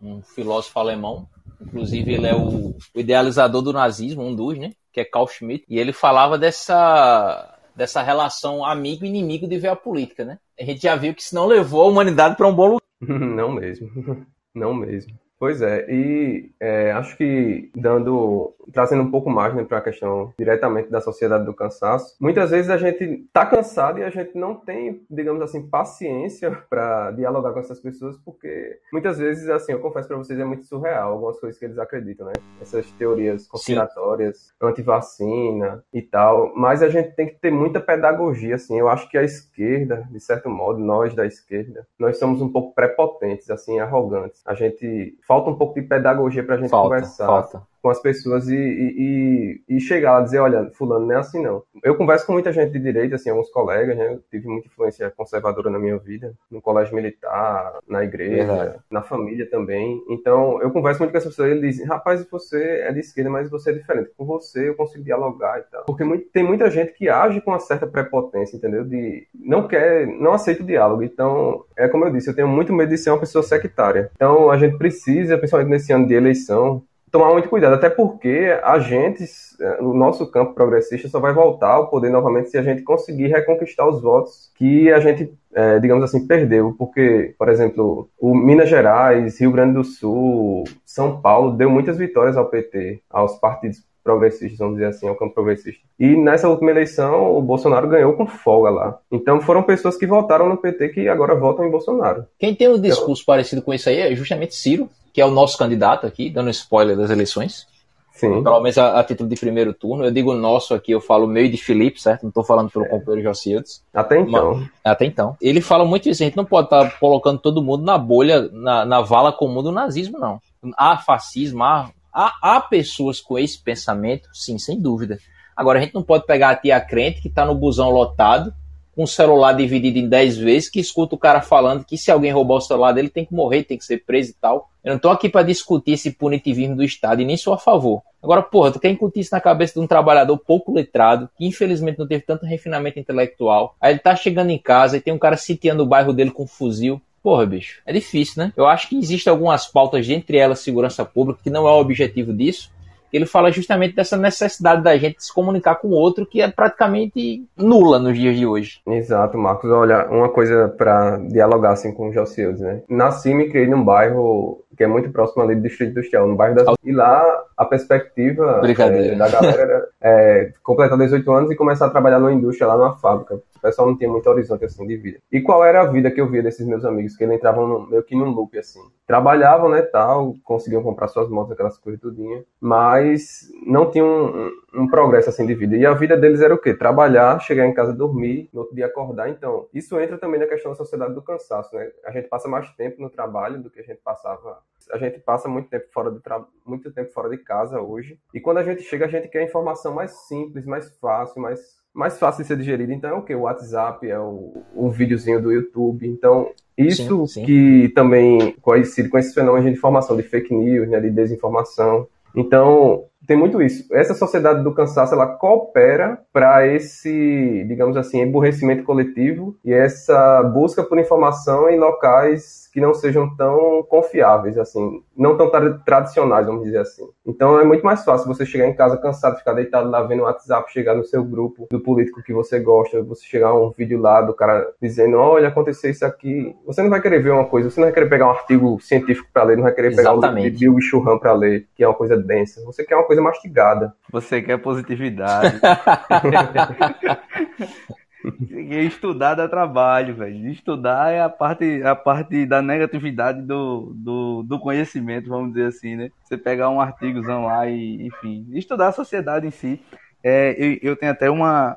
um filósofo alemão, inclusive ele é o, o idealizador do nazismo, um dos, né? Que é Carl Schmitt, e ele falava dessa, dessa relação amigo-inimigo de ver a política, né? A gente já viu que isso não levou a humanidade para um bom lugar. Não mesmo, não mesmo. Pois é, e é, acho que dando, trazendo um pouco mais né, para a questão diretamente da sociedade do cansaço, muitas vezes a gente tá cansado e a gente não tem, digamos assim, paciência para dialogar com essas pessoas, porque muitas vezes, assim, eu confesso para vocês, é muito surreal algumas coisas que eles acreditam, né? Essas teorias conspiratórias, antivacina e tal, mas a gente tem que ter muita pedagogia, assim. Eu acho que a esquerda, de certo modo, nós da esquerda, nós somos um pouco prepotentes, assim, arrogantes. A gente falta um pouco de pedagogia para a gente Falta, conversar. falta. Com as pessoas e, e, e, chegar lá e dizer, olha, fulano, não é assim não. Eu converso com muita gente de direita, assim, alguns colegas, né? Eu tive muita influência conservadora na minha vida, no colégio militar, na igreja, na família também. Então, eu converso muito com essas pessoas e eles dizem, rapaz, você é de esquerda, mas você é diferente. Com você eu consigo dialogar e tal. Porque muito, tem muita gente que age com uma certa prepotência, entendeu? De não quer, não aceita o diálogo. Então, é como eu disse, eu tenho muito medo de ser uma pessoa sectária. Então, a gente precisa, principalmente nesse ano de eleição, tomar muito cuidado, até porque a gente, o nosso campo progressista só vai voltar ao poder novamente se a gente conseguir reconquistar os votos que a gente, é, digamos assim, perdeu. Porque, por exemplo, o Minas Gerais, Rio Grande do Sul, São Paulo deu muitas vitórias ao PT, aos partidos progressistas, vamos dizer assim, ao campo progressista. E nessa última eleição, o Bolsonaro ganhou com folga lá. Então foram pessoas que votaram no PT que agora votam em Bolsonaro. Quem tem um discurso então, parecido com isso aí é justamente Ciro, que é o nosso candidato aqui, dando spoiler das eleições. Sim. Pelo menos a, a, título de primeiro turno. Eu digo nosso aqui, eu falo meio de Felipe, certo? Não estou falando pelo é. companheiro Jocildes. Até então. Mas, até então. Ele fala muito isso, a gente não pode estar tá colocando todo mundo na bolha, na, na vala comum do nazismo, não. Há fascismo, há, há, há pessoas com esse pensamento, sim, sem dúvida. Agora, a gente não pode pegar a tia crente que está no busão lotado, com celular dividido em 10 vezes, que escuta o cara falando que se alguém roubar o celular dele tem que morrer, tem que ser preso e tal. Eu não tô aqui para discutir esse punitivismo do Estado e nem sou a favor. Agora, porra, tu quer incutir isso na cabeça de um trabalhador pouco letrado, que infelizmente não teve tanto refinamento intelectual. Aí ele tá chegando em casa e tem um cara sitiando o bairro dele com um fuzil. Porra, bicho, é difícil, né? Eu acho que existem algumas pautas, entre elas segurança pública, que não é o objetivo disso, ele fala justamente dessa necessidade da gente se comunicar com o outro que é praticamente nula nos dias de hoje. Exato, Marcos. Olha, uma coisa para dialogar assim com o Jocildes, né? Nasci e me criei num bairro que é muito próximo ali do Distrito Industrial, no bairro da... E lá a perspectiva é, da galera era é, completar 18 anos e começar a trabalhar numa indústria, lá numa fábrica. O pessoal não tinha muito horizonte assim de vida. E qual era a vida que eu via desses meus amigos? Que eles entravam no, meio que num loop assim. Trabalhavam, né, tal, conseguiam comprar suas motos, aquelas coisas tudinho, mas não tinham um, um, um, progresso assim de vida. E a vida deles era o quê? Trabalhar, chegar em casa, dormir, no outro dia acordar. Então, isso entra também na questão da sociedade do cansaço, né? A gente passa mais tempo no trabalho do que a gente passava a gente passa muito tempo fora de tra... muito tempo fora de casa hoje. E quando a gente chega, a gente quer informação mais simples, mais fácil, mais, mais fácil de ser digerida. Então é o que? O WhatsApp, é o, o videozinho do YouTube. Então, isso sim, sim. que também coincide com esse fenômeno de informação, de fake news, né, de desinformação. Então, tem muito isso. Essa sociedade do cansaço, ela coopera para esse, digamos assim, emburrecimento coletivo e essa busca por informação em locais que não sejam tão confiáveis, assim, não tão tradicionais, vamos dizer assim. Então é muito mais fácil você chegar em casa cansado, ficar deitado lá vendo o WhatsApp, chegar no seu grupo do político que você gosta, você chegar a um vídeo lá do cara dizendo, olha, aconteceu isso aqui. Você não vai querer ver uma coisa, você não vai querer pegar um artigo científico para ler, não vai querer Exatamente. pegar um livro de Bill Churran para ler, que é uma coisa densa. Você quer uma coisa mastigada. Você quer positividade. Estudar dá trabalho, velho. Estudar é a parte, a parte da negatividade do, do, do, conhecimento, vamos dizer assim, né? Você pegar um artigozão lá e, enfim, estudar a sociedade em si. É, eu, eu tenho até uma,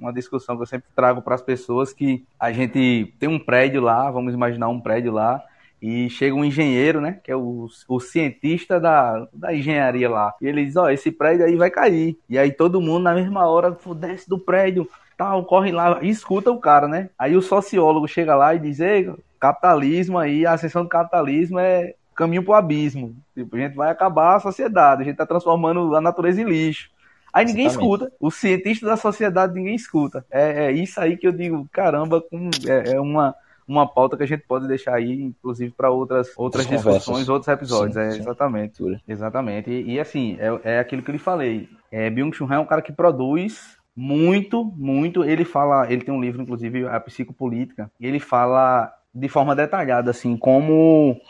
uma discussão que eu sempre trago para as pessoas que a gente tem um prédio lá, vamos imaginar um prédio lá, e chega um engenheiro, né, que é o, o cientista da, da engenharia lá, e ele diz, ó, oh, esse prédio aí vai cair. E aí todo mundo na mesma hora desce do prédio, tal, corre lá e escuta o cara, né? Aí o sociólogo chega lá e diz: Ei, capitalismo aí, a ascensão do capitalismo é caminho pro abismo. Tipo, a gente vai acabar a sociedade, a gente tá transformando a natureza em lixo. Aí ninguém Exatamente. escuta. O cientista da sociedade ninguém escuta. É, é isso aí que eu digo, caramba, é, é, uma, uma pauta que a gente pode deixar aí, inclusive, para outras, outras discussões, outros episódios. Sim, é, sim. Exatamente. Exatamente. E, e assim, é, é aquilo que eu lhe falei. É, Byung-Chun é um cara que produz muito, muito. Ele fala, ele tem um livro, inclusive, a psicopolítica, e ele fala de forma detalhada, assim, como,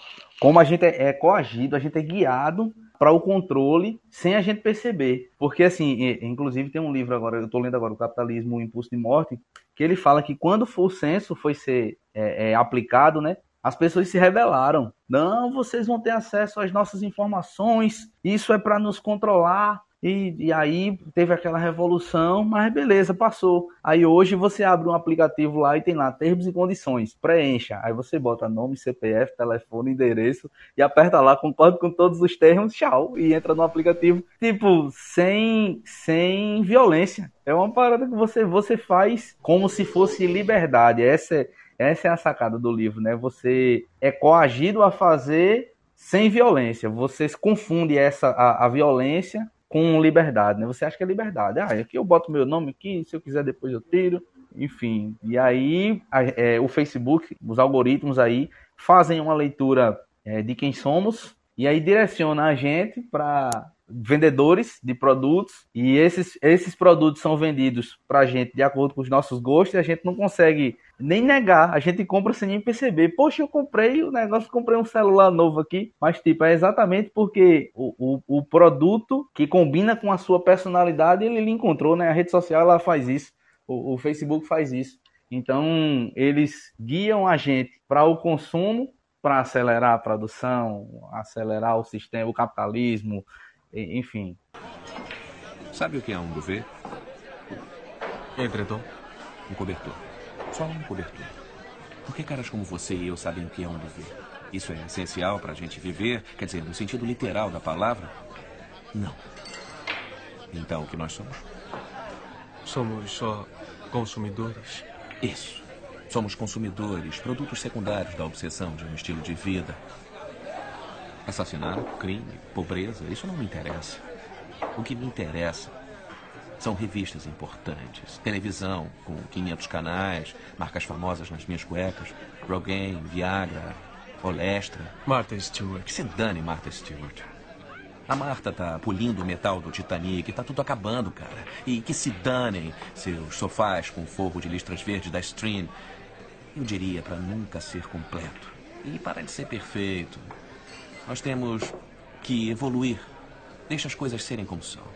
como a gente é, é coagido, a gente é guiado para o controle sem a gente perceber. Porque, assim, inclusive tem um livro agora, eu estou lendo agora, O Capitalismo, o Impulso de Morte, que ele fala que quando o censo foi ser é, é, aplicado, né, as pessoas se rebelaram. Não, vocês vão ter acesso às nossas informações, isso é para nos controlar. E, e aí teve aquela revolução, mas beleza, passou. Aí hoje você abre um aplicativo lá e tem lá termos e condições, preencha. Aí você bota nome, CPF, telefone, endereço e aperta lá, concorda com todos os termos, tchau, e entra no aplicativo. Tipo, sem, sem violência. É uma parada que você, você faz como se fosse liberdade. Essa é, essa é a sacada do livro, né? Você é coagido a fazer sem violência. Você confunde essa a, a violência com liberdade, né? Você acha que é liberdade. Ah, aqui eu boto meu nome aqui, se eu quiser depois eu tiro, enfim. E aí a, é, o Facebook, os algoritmos aí fazem uma leitura é, de quem somos e aí direciona a gente para vendedores de produtos e esses, esses produtos são vendidos para a gente de acordo com os nossos gostos e a gente não consegue nem negar, a gente compra sem nem perceber. Poxa, eu comprei o negócio, comprei um celular novo aqui, mas tipo, é exatamente porque o, o, o produto que combina com a sua personalidade ele, ele encontrou, né? A rede social ela faz isso, o, o Facebook faz isso. Então, eles guiam a gente para o consumo, para acelerar a produção, acelerar o sistema, o capitalismo, enfim. Sabe o que é um duvet? Edredom? Um cobertor. Só um cobertor. Por que caras como você e eu sabem o que é um duvet? Isso é essencial para a gente viver, quer dizer, no sentido literal da palavra? Não. Então, o que nós somos? Somos só consumidores. Isso. Somos consumidores, produtos secundários da obsessão de um estilo de vida. Assassinato, crime, pobreza, isso não me interessa. O que me interessa são revistas importantes, televisão com 500 canais, marcas famosas nas minhas cuecas, Rogaine, Viagra, Olestra. Martha Stewart. Que se dane Martha Stewart. A Marta tá polindo o metal do Titanic, tá tudo acabando, cara. E que se danem seus sofás com forro de listras verdes da Stream. Eu diria para nunca ser completo. E para de ser perfeito. Nós temos que evoluir. Deixa as coisas serem como são.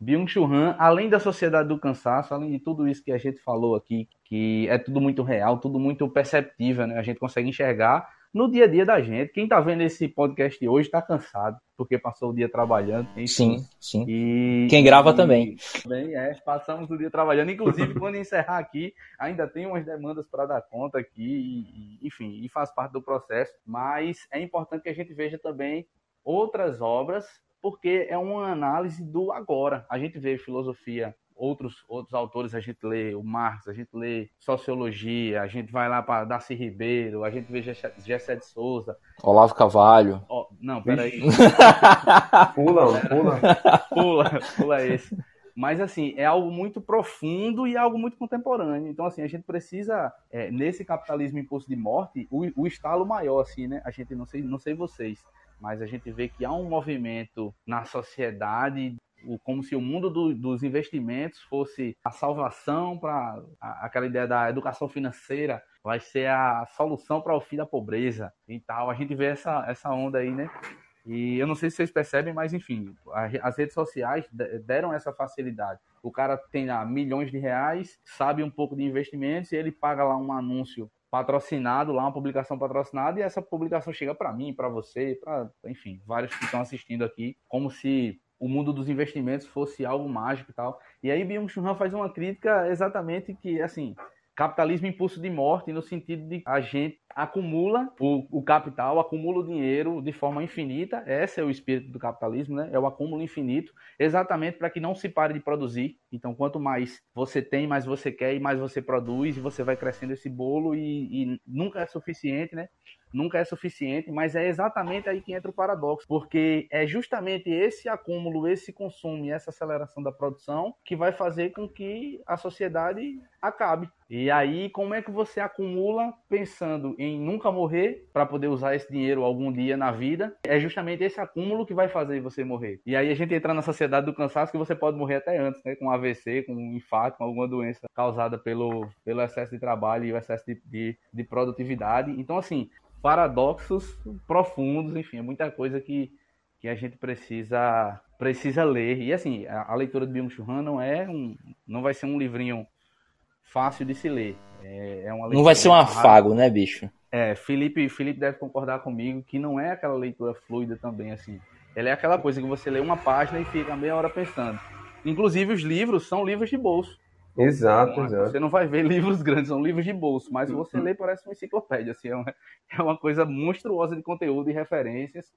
Byung-Chul Han, além da sociedade do cansaço, além de tudo isso que a gente falou aqui, que é tudo muito real, tudo muito perceptível, né? A gente consegue enxergar no dia a dia da gente. Quem está vendo esse podcast hoje está cansado, porque passou o dia trabalhando. Enfim. Sim, sim. E, Quem grava e, também. Também, é, passamos o dia trabalhando. Inclusive, quando encerrar aqui, ainda tem umas demandas para dar conta aqui, e, enfim, e faz parte do processo. Mas é importante que a gente veja também outras obras, porque é uma análise do agora. A gente vê filosofia outros, outros autores, a gente lê o Marx, a gente lê Sociologia, a gente vai lá para Darcy Ribeiro, a gente vê Gessé de Souza. Olavo Cavalho. Oh, não, peraí. pula, pula. Pula, pula esse. Mas, assim, é algo muito profundo e algo muito contemporâneo. Então, assim, a gente precisa, é, nesse capitalismo impulso de morte, o, o estalo maior, assim, né? A gente, não sei, não sei vocês, mas a gente vê que há um movimento na sociedade como se o mundo do, dos investimentos fosse a salvação para aquela ideia da educação financeira vai ser a solução para o fim da pobreza e tal. A gente vê essa, essa onda aí, né? E eu não sei se vocês percebem, mas enfim, as redes sociais deram essa facilidade. O cara tem lá milhões de reais, sabe um pouco de investimentos e ele paga lá um anúncio patrocinado, lá uma publicação patrocinada e essa publicação chega para mim, para você, para enfim, vários que estão assistindo aqui, como se o mundo dos investimentos fosse algo mágico e tal. E aí Byung-Chul Han faz uma crítica exatamente que, assim, capitalismo impulso de morte, no sentido de a gente acumula o, o, capital, acumula o dinheiro de forma infinita. Esse é o espírito do capitalismo, né? É o acúmulo infinito, exatamente para que não se pare de produzir. Então, quanto mais você tem, mais você quer e mais você produz, e você vai crescendo esse bolo e, e nunca é suficiente, né? Nunca é suficiente, mas é exatamente aí que entra o paradoxo, porque é justamente esse acúmulo, esse consumo e essa aceleração da produção que vai fazer com que a sociedade acabe. E aí, como é que você acumula pensando em nunca morrer para poder usar esse dinheiro algum dia na vida? É justamente esse acúmulo que vai fazer você morrer. E aí a gente entra na sociedade do cansaço que você pode morrer até antes, né? Com AVC, com um infarto, com alguma doença causada pelo, pelo excesso de trabalho e o excesso de, de, de produtividade. Então, assim, paradoxos profundos, enfim, é muita coisa que, que a gente precisa precisa ler. E assim, a, a leitura de Byung-Chul Han não é um não vai ser um livrinho fácil de se ler. É, é não vai ser um afago, né, bicho? É, Felipe, Felipe deve concordar comigo que não é aquela leitura fluida também assim. Ela é aquela coisa que você lê uma página e fica meia hora pensando. Inclusive, os livros são livros de bolso. Exato, Então, exato. Você não vai ver livros grandes, são livros de bolso, mas você lê parece uma enciclopédia, assim, é uma, é uma coisa monstruosa de conteúdo e referências.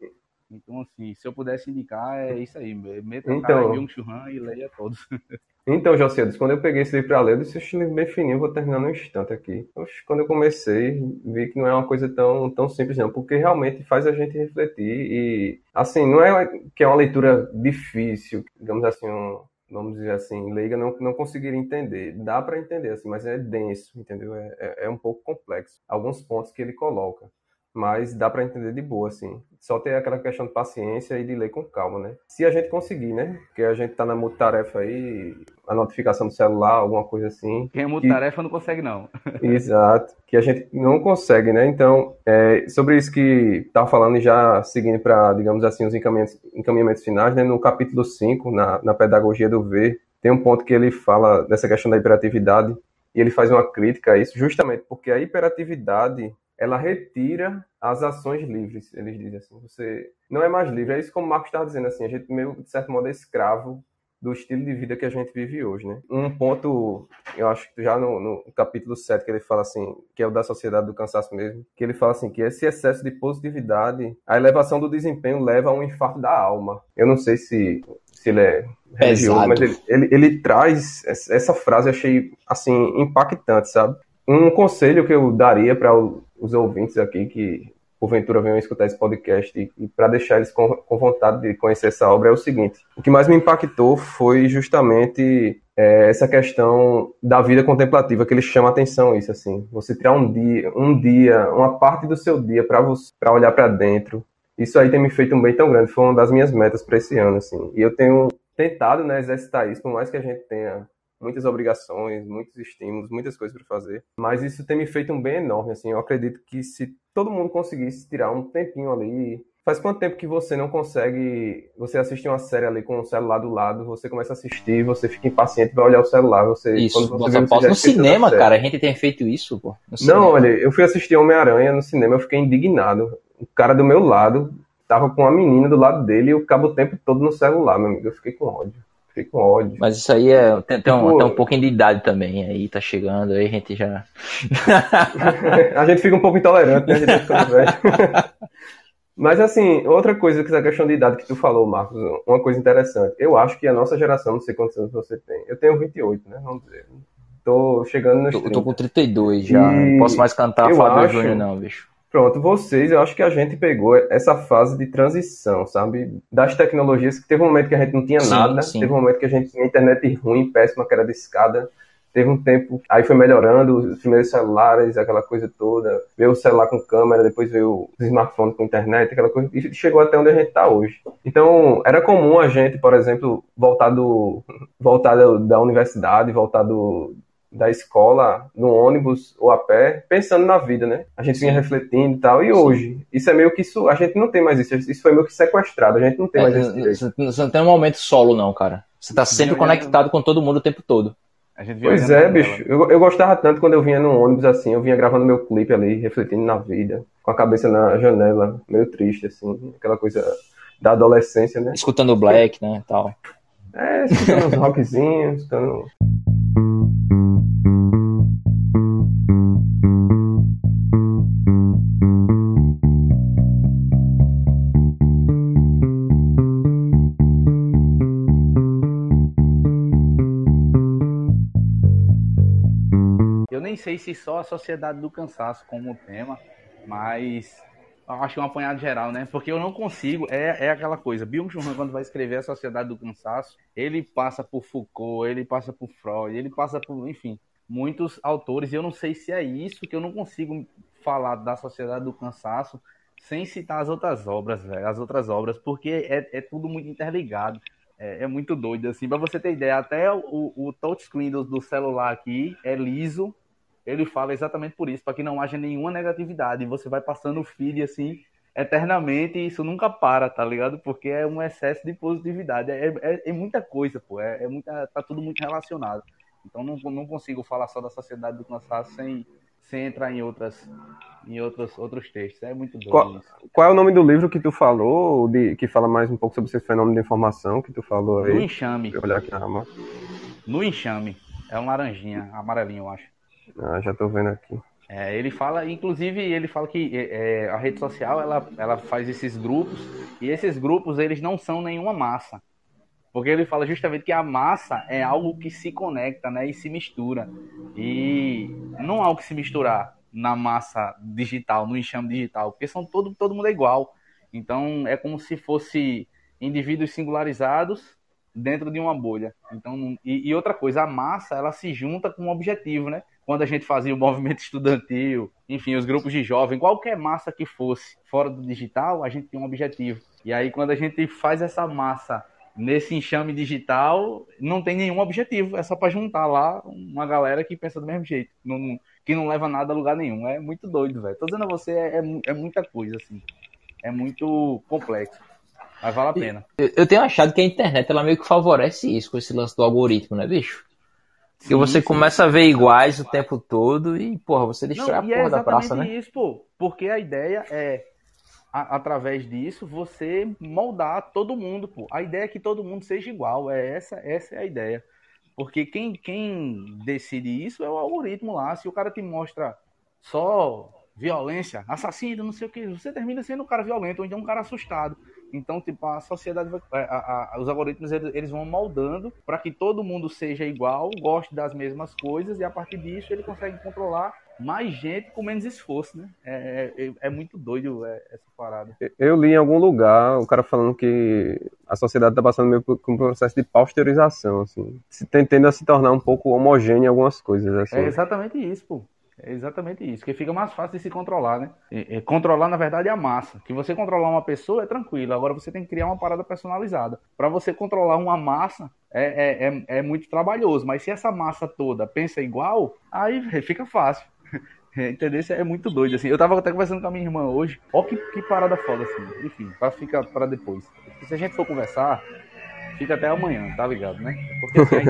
Então, assim, se eu pudesse indicar, é isso aí, meta Então. Byung-Chul Han e leia todos. Então, Jocildes, quando eu peguei esse livro para ler, eu disse, "Oxe, livro bem fininho, vou terminar num instante aqui. Oxe, quando eu comecei, vi que não é uma coisa tão, tão simples não, porque realmente faz a gente refletir e, assim, não é que é uma leitura difícil, digamos assim, um, vamos dizer assim, leiga não, não conseguiria entender. Dá para entender, assim, mas é denso, entendeu? É, é, é um pouco complexo. Alguns pontos que ele coloca. Mas dá para entender de boa, assim. Só ter aquela questão de paciência e de ler com calma, né? Se a gente conseguir, né? Porque a gente tá na multitarefa aí, a notificação do celular, alguma coisa assim. Quem é que- multitarefa não consegue, não. Exato, que a gente não consegue, né? Então, é, sobre isso que tá falando e já seguindo para, digamos assim, os encaminhamentos, encaminhamentos finais, né? No capítulo 5, na, na pedagogia do ver, tem um ponto que ele fala dessa questão da hiperatividade e ele faz uma crítica a isso, justamente porque a hiperatividade ela retira as ações livres, eles dizem assim. Você não é mais livre, é isso como o Marcos estava dizendo, assim, a gente meio, de certo modo, é escravo do estilo de vida que a gente vive hoje, né? Um ponto, eu acho que já no, no capítulo 7, que ele fala assim, que é o da sociedade do cansaço mesmo, que ele fala assim, que esse excesso de positividade, a elevação do desempenho leva a um infarto da alma. Eu não sei se, se ele é religioso, Pesado. mas ele, ele, ele traz essa essa frase, eu achei, assim, impactante, sabe? Um conselho que eu daria para os ouvintes aqui que porventura venham escutar esse podcast e, e para deixar eles com, com vontade de conhecer essa obra é o seguinte: o que mais me impactou foi justamente é, essa questão da vida contemplativa que ele chama atenção isso assim, você tirar um dia, um dia, uma parte do seu dia para você para olhar para dentro. Isso aí tem me feito um bem tão grande, foi uma das minhas metas para esse ano assim. E eu tenho tentado, né, exercitar isso, por mais que a gente tenha muitas obrigações, muitos estímulos, muitas coisas para fazer. Mas isso tem me feito um bem enorme, assim. Eu acredito que se todo mundo conseguisse tirar um tempinho ali. Faz quanto tempo que você não consegue. Você assiste uma série ali com o celular do lado, você começa a assistir, você fica impaciente, vai olhar o celular. Você, Isso, vê, você pausa já no cinema, cara. A gente tem feito isso, pô. Não, cinema. olha, eu fui assistir Homem-Aranha no cinema, eu fiquei indignado. O cara do meu lado tava com uma menina do lado dele e eu cabo o tempo todo no celular, meu amigo. Eu fiquei com ódio. Fiquei com ódio. Mas isso aí é, tem, tem um, Tipo- tem um pouquinho de idade também. Aí tá chegando, aí a gente já. a gente fica um pouco intolerante, né? A gente ficando velho. Mas assim, outra coisa que essa questão de idade que tu falou, Marcos, uma coisa interessante. Eu acho que a nossa geração, não sei quantos anos você tem. Eu tenho 28, né? Vamos dizer. Tô chegando nos Eu 30. tô com 32 já. E Não posso mais cantar eu Fábio acho- Júnior, não, bicho. Pronto, vocês, eu acho que a gente pegou essa fase de transição, sabe? Das tecnologias, que teve um momento que a gente não tinha Sim, nada, sim. teve um momento que a gente tinha internet ruim, péssima, que era de escada. Teve um tempo, aí foi melhorando, os primeiros celulares, aquela coisa toda. Veio o celular com câmera, depois veio os smartphones com internet, aquela coisa, e chegou até onde a gente tá hoje. Então, era comum a gente, por exemplo, voltar do voltar da, da universidade, voltar do, da escola, no ônibus ou a pé, pensando na vida, né? A gente vinha refletindo e tal. E hoje, isso é meio que isso, a gente não tem mais isso. Isso foi meio que sequestrado, a gente não tem mais esse É, você você não tem um momento solo, não, cara. Você tá sempre conectado com todo mundo o tempo todo. A gente viu Pois é, bicho. Eu, eu gostava tanto quando eu vinha no ônibus assim, eu vinha gravando meu clipe ali, refletindo na vida, com a cabeça na janela, meio triste, assim, aquela coisa da adolescência, né? Escutando o Black, né, tal. É, escutando uns rockzinhos, escutando. Se só a sociedade do cansaço como tema, mas eu acho que é um apanhado geral, né? Porque eu não consigo, é, é aquela coisa. Byung-Chul quando vai escrever a sociedade do cansaço, ele passa por Foucault, ele passa por Freud, ele passa por, enfim, muitos autores. E eu não sei se é isso que eu não consigo falar da sociedade do cansaço sem citar as outras obras, velho, as outras obras, porque é, é tudo muito interligado. É, é muito doido, assim. Pra você ter ideia, até o, o touchscreen do, do celular aqui é liso. Ele fala exatamente por isso, para que não haja nenhuma negatividade. E você vai passando o feed assim eternamente e isso nunca para, tá ligado? Porque é um excesso de positividade. É, é, é muita coisa, pô. É, é muita, tá tudo muito relacionado. Então não, não consigo falar só da sociedade do cansaço sem, sem entrar em outras em outros, outros textos. É muito doido qual, isso. Qual é o nome do livro que tu falou, de, que fala mais um pouco sobre esse fenômeno de informação que tu falou aí? No Enxame. Olhar aqui na. No Enxame. É um laranjinha, amarelinho, eu acho. Ah, já tô vendo aqui. É, ele fala, inclusive, ele fala que é, a rede social ela, ela faz esses grupos e esses grupos eles não são nenhuma massa, porque ele fala justamente que a massa é algo que se conecta, né, e se mistura e não há o que se misturar na massa digital, no enxame digital, porque são todo todo mundo é igual, então é como se fosse indivíduos singularizados dentro de uma bolha. Então, e, e outra coisa, a massa ela se junta com um objetivo, né? Quando a gente fazia o movimento estudantil, enfim, os grupos de jovem, qualquer massa que fosse fora do digital, a gente tem um objetivo. E aí, quando a gente faz essa massa nesse enxame digital, não tem nenhum objetivo, é só para juntar lá uma galera que pensa do mesmo jeito, não, que não leva nada a lugar nenhum. É muito doido, velho. Tô dizendo a você, é, é, é muita coisa, assim. É muito complexo. Mas vale a pena. Eu, eu tenho achado que a internet ela meio que favorece isso, com esse lance do algoritmo, né, bicho? Sim, você sim. começa a ver iguais o tempo todo e, porra, você destrói Não, a porra é da praça, né? isso, pô. Porque a ideia é, a, através disso, você moldar todo mundo, pô. A ideia é que todo mundo seja igual. É essa, essa é a ideia. Porque quem, quem decide isso é o algoritmo lá. Se o cara te mostra só violência, assassino, não sei o que, você termina sendo um cara violento ou então um cara assustado. Então, tipo, a sociedade, vai, a, a, os algoritmos, eles, eles vão moldando para que todo mundo seja igual, goste das mesmas coisas, e a partir disso ele consegue controlar mais gente com menos esforço, né? É, é, é muito doido é, essa parada. Eu li em algum lugar o cara falando que a sociedade está passando meio por um processo de pasteurização, assim, tendendo a se tornar um pouco homogêneo em algumas coisas. Assim. É exatamente isso, pô. É exatamente isso, que fica mais fácil de se controlar, né? E, e, controlar, na verdade, é a massa. Que você controlar uma pessoa é tranquilo, agora você tem que criar uma parada personalizada. Para você controlar uma massa é, é, é, é, muito trabalhoso, mas se essa massa toda pensa igual, aí fica fácil. Entendeu? Isso é muito doido, assim. Eu tava até conversando com a minha irmã hoje. Ó que, que parada foda, assim. Enfim, para ficar para depois. Se a gente for conversar, fica até amanhã, tá ligado, né? Porque assim,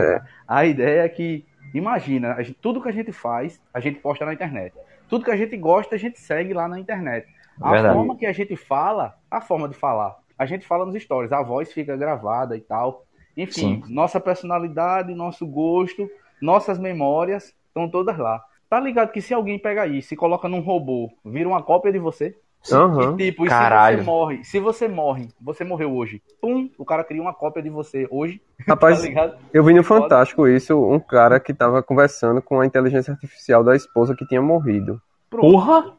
a ideia é que Imagina, gente, tudo que a gente faz, a gente posta na internet. Tudo que a gente gosta, a gente segue lá na internet. A Verdade. forma que a gente fala, a forma de falar. A gente fala nos stories, a voz fica gravada e tal. Enfim, Sim. nossa personalidade, nosso gosto, nossas memórias estão todas lá. Tá ligado que se alguém pega isso e coloca num robô, vira uma cópia de você? Uhum. E, tipo, e Caralho. se você morre, se você morre, você morreu hoje, pum, o cara cria uma cópia de você hoje. Rapaz, tá eu vi no Fantástico isso, um cara que tava conversando com a inteligência artificial da esposa que tinha morrido. Pronto. Porra!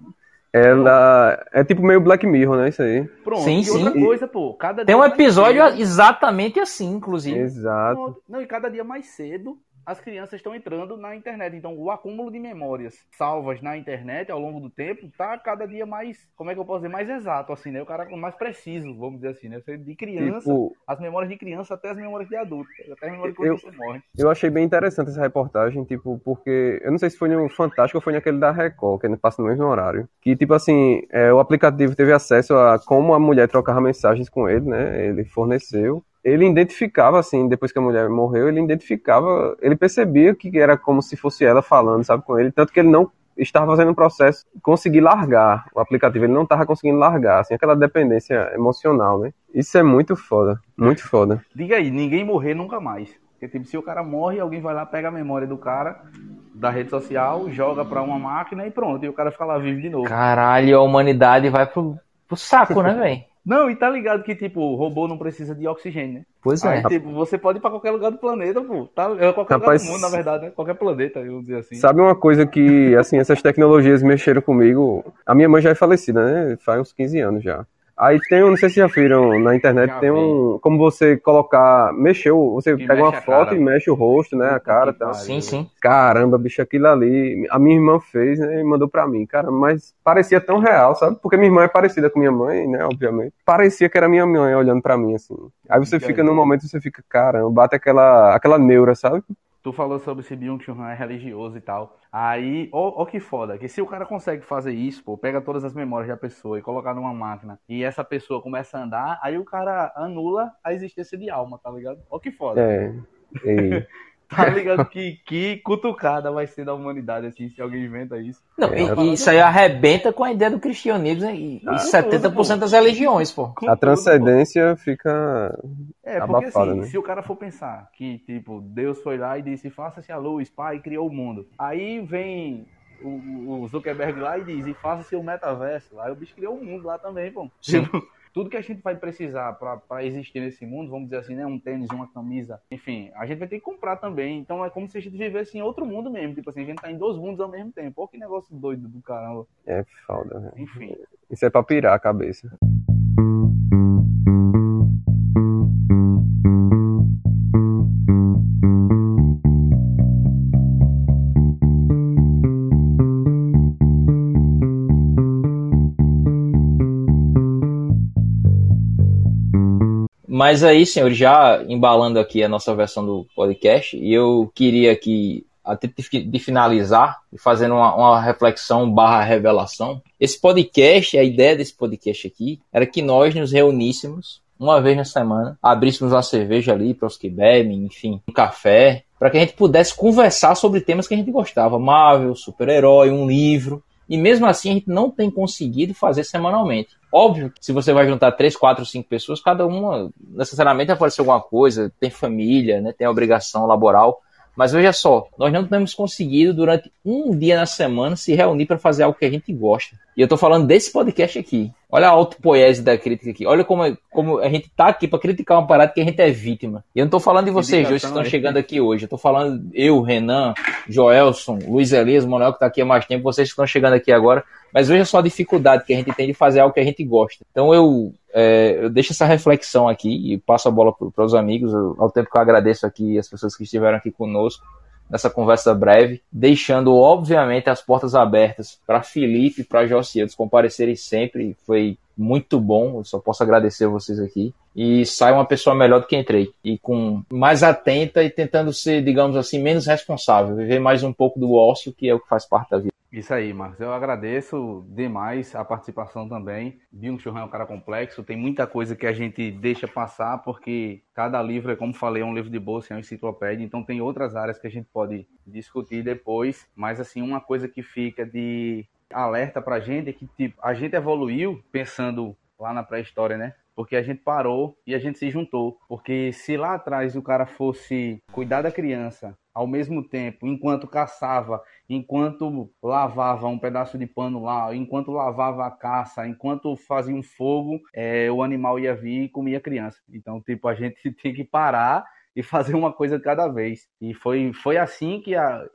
Ela é tipo meio Black Mirror, né? Isso aí. Pronto. Sim, e sim. outra coisa, pô, cada Tem um episódio exatamente assim, inclusive. Exato. Não, e cada dia mais cedo as crianças estão entrando na internet. Então, o acúmulo de memórias salvas na internet ao longo do tempo tá cada dia mais, como é que eu posso dizer, mais exato, assim, né? O cara mais preciso, vamos dizer assim, né? De criança, tipo, as memórias de criança até as memórias de adulto, até as memórias quando eu, você morre. Eu achei bem interessante essa reportagem, tipo, porque eu não sei se foi no Fantástico ou foi naquele da Record, que passa no mesmo horário. Que, tipo assim, é, o aplicativo teve acesso a como a mulher trocava mensagens com ele, né? Ele forneceu ele identificava, assim, depois que a mulher morreu, ele identificava, ele percebia que era como se fosse ela falando, sabe, com ele, tanto que ele não estava fazendo um processo conseguir largar o aplicativo, ele não estava conseguindo largar, assim, aquela dependência emocional, né? Isso é muito foda, muito foda. Diga aí, ninguém morrer nunca mais. Porque, tipo, se o cara morre, alguém vai lá, pega a memória do cara, da rede social, joga pra uma máquina e pronto, e o cara fica lá vivo de novo. Caralho, a humanidade vai pro, pro saco, né, velho? Não, e tá ligado que, tipo, o robô não precisa de oxigênio, né? Pois é. Aí, tipo, você pode ir pra qualquer lugar do planeta, pô. Tá, é qualquer Rapaz, lugar do mundo, na verdade, né? Qualquer planeta, eu dizer assim. Sabe uma coisa que, assim, essas tecnologias mexeram comigo? A minha mãe já é falecida, né? Faz uns 15 anos já. Aí tem, não sei se já viram na internet, já tem um. Como você colocar. Mexeu, você que pega uma foto e mexe o rosto, né? A cara e tal. Sim, sim. Caramba, bicho, aquilo ali. A minha irmã fez, né? E mandou pra mim. Cara, mas parecia tão real, sabe? Porque minha irmã é parecida com minha mãe, né? Obviamente. Parecia que era minha mãe olhando pra mim, assim. Aí você fica num momento, você fica, caramba, bate aquela, aquela neura, sabe? Tu falou sobre se Byung-Chul é religioso e tal. Aí, ó, ó, que foda, que se o cara consegue fazer isso, pô, pega todas as memórias da pessoa e colocar numa máquina, e essa pessoa começa a andar, aí o cara anula a existência de alma, tá ligado? Ó que foda. É. Tá ligado que, que cutucada vai ser da humanidade, assim, se alguém inventa isso. Não, É, e, isso aí arrebenta com a ideia do cristianismo e, Ah, e 70% das religiões, pô. Com A tudo, transcendência fica. É, porque abafada, assim, né? se o cara for pensar que, tipo, Deus foi lá e disse, faça-se a luz, pai, e criou o mundo. Aí vem o, o Zuckerberg lá e diz, e faça-se o metaverso. Aí o bicho criou o mundo lá também, pô. Sim. Tipo, Tudo que a gente vai precisar pra pra existir nesse mundo, vamos dizer assim, né? Um tênis, uma camisa, enfim, a gente vai ter que comprar também. Então é como se a gente vivesse em outro mundo mesmo. Tipo assim, a gente tá em dois mundos ao mesmo tempo. Pô, que negócio doido do caramba. É foda, velho. Enfim. Isso é pra pirar a cabeça. Mas aí, senhores, já embalando aqui a nossa versão do podcast, e eu queria aqui, a título de finalizar, e fazendo uma, uma reflexão barra revelação. Esse podcast, a ideia desse podcast aqui, era que nós nos reuníssemos uma vez na semana, abríssemos uma cerveja ali para os que bebem, enfim, um café, para que a gente pudesse conversar sobre temas que a gente gostava, Marvel, super-herói, um livro, e mesmo assim a gente não tem conseguido fazer semanalmente. Óbvio, se você vai juntar três, quatro, cinco pessoas, cada uma necessariamente vai aparecer alguma coisa, tem família, né, tem obrigação laboral. Mas veja só, nós não temos conseguido durante um dia na semana se reunir para fazer algo que a gente gosta. E eu tô falando desse podcast aqui. Olha a autopoese da crítica aqui. Olha como, é- como a gente tá aqui para criticar uma parada que a gente é vítima. E eu não tô falando de vocês dois que estão chegando aqui hoje. Eu tô falando eu, Renan, Joelson, Luiz Elias, Manuel que tá aqui há mais tempo, vocês que estão chegando aqui agora. Mas veja só a dificuldade que a gente tem de fazer algo que a gente gosta. Então eu, é, eu deixo essa reflexão aqui e passo a bola para os amigos, ao tempo que eu agradeço aqui as pessoas que estiveram aqui conosco nessa conversa breve, deixando obviamente as portas abertas para Felipe e para Josias comparecerem sempre. Foi muito bom, eu só posso agradecer vocês aqui. E sai uma pessoa melhor do que entrei. E com mais atenta e tentando ser, digamos assim, menos responsável. Viver mais um pouco do ócio, que é o que faz parte da vida. Isso aí, Marcos. Eu agradeço demais a participação também. Byung Chul Han é um cara complexo, tem muita coisa que a gente deixa passar, porque cada livro, é como falei, é um livro de bolsa, é uma enciclopédia, então tem outras áreas que a gente pode discutir depois. Mas, assim, uma coisa que fica de alerta pra gente é que, tipo, a gente evoluiu pensando lá na pré-história, né? Porque a gente parou e a gente se juntou. Porque se lá atrás o cara fosse cuidar da criança ao mesmo tempo, enquanto caçava, enquanto lavava um pedaço de pano lá, enquanto lavava a caça, enquanto fazia um fogo, é, o animal ia vir e comia a criança. Então, tipo, a gente tem que parar e fazer uma coisa cada vez. E foi, foi assim que a,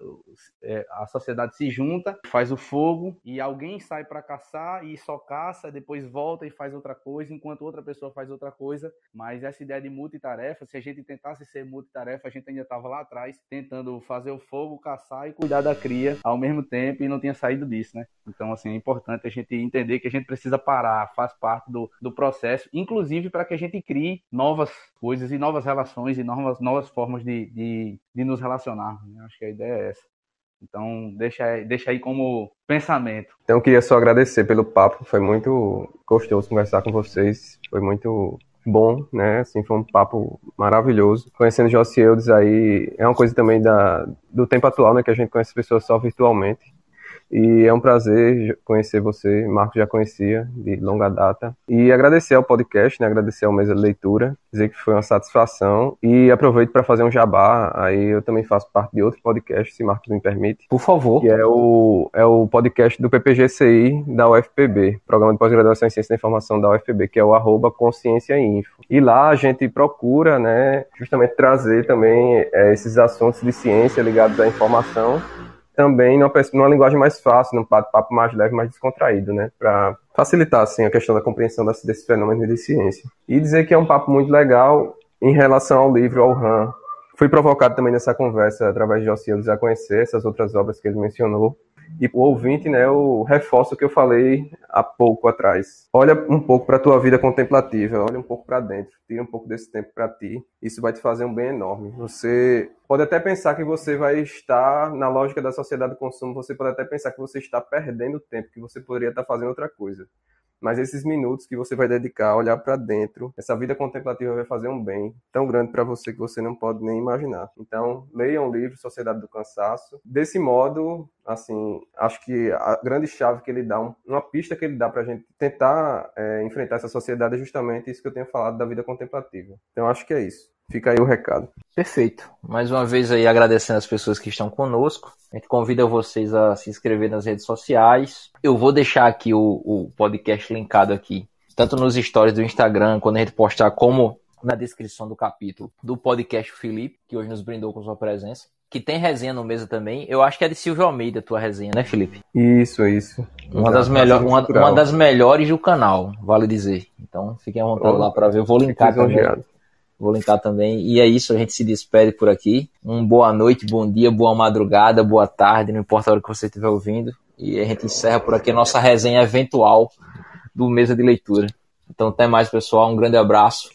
é, a sociedade se junta, faz o fogo e alguém sai para caçar e só caça, depois volta e faz outra coisa, enquanto outra pessoa faz outra coisa. Mas essa ideia de multitarefa, se a gente tentasse ser multitarefa, a gente ainda estava lá atrás tentando fazer o fogo, caçar e cuidar da cria ao mesmo tempo e não tinha saído disso, né? Então, assim, é importante a gente entender que a gente precisa parar, faz parte do, do processo, inclusive para que a gente crie novas coisas e novas relações e novas, novas formas de, de, de nos relacionar. né? Acho que a ideia é essa. Então, deixa, deixa aí como pensamento. Então eu queria só agradecer pelo papo, foi muito gostoso conversar com vocês, foi muito bom, né? Assim, foi um papo maravilhoso. Conhecendo Josieldes aí é uma coisa também da, do tempo atual, né? Que a gente conhece pessoas só virtualmente. E é um prazer conhecer você, Marcos já conhecia de longa data. E agradecer ao podcast, né? Agradecer ao Mesa de Leitura, dizer que foi uma satisfação. E aproveito para fazer um jabá. Aí eu também faço parte de outro podcast, se Marcos me permite. Por favor. Que é o, é o podcast do PPGCI da UFPB, Programa de Pós-Graduação em Ciência da Informação da UFPB, que é o arroba Consciência Info. E lá a gente procura, né, justamente trazer também é, esses assuntos de ciência ligados à informação também numa, numa linguagem mais fácil, num bate-papo mais leve, mais descontraído, né? Para facilitar, assim, a questão da compreensão desse, desse fenômeno de ciência. E dizer que é um papo muito legal em relação ao livro, ao RAM. Fui provocado também nessa conversa, através de Josias, a conhecer essas outras obras que ele mencionou. E o ouvinte, né, eu reforço o que eu falei há pouco atrás. Olha um pouco para a tua vida contemplativa, olha um pouco para dentro, tira um pouco desse tempo para ti. Isso vai te fazer um bem enorme. Você pode até pensar que você vai estar na lógica da sociedade do consumo, você pode até pensar que você está perdendo tempo, que você poderia estar fazendo outra coisa. Mas esses minutos que você vai dedicar a olhar para dentro, essa vida contemplativa vai fazer um bem tão grande para você que você não pode nem imaginar. Então, leiam o livro Sociedade do Cansaço. Desse modo, assim, acho que a grande chave que ele dá, uma pista que ele dá para a gente tentar é, enfrentar essa sociedade é justamente isso que eu tenho falado da vida contemplativa. Então, acho que é isso. Fica aí o recado. Perfeito. Mais uma vez aí agradecendo as pessoas que estão conosco. A gente convida vocês a se inscrever nas redes sociais. Eu vou deixar aqui o, o podcast linkado aqui, tanto nos stories do Instagram, quando a gente postar, como na descrição do capítulo do podcast Felipe, que hoje nos brindou com sua presença. Que tem resenha no mesa também. Eu acho que é de Silvio Almeida a tua resenha, né, Felipe? Isso, isso. Uma, das, melhor, uma, uma, das melhores do canal, vale dizer. Então fiquem à vontade oh, lá para ver. Eu vou linkar também. Vou linkar também. E é isso, a gente se despede por aqui. Um boa noite, bom dia, boa madrugada, boa tarde, não importa a hora que você estiver ouvindo. E a gente encerra por aqui a nossa resenha eventual do Mesa de Leitura. Então até mais, pessoal. Um grande abraço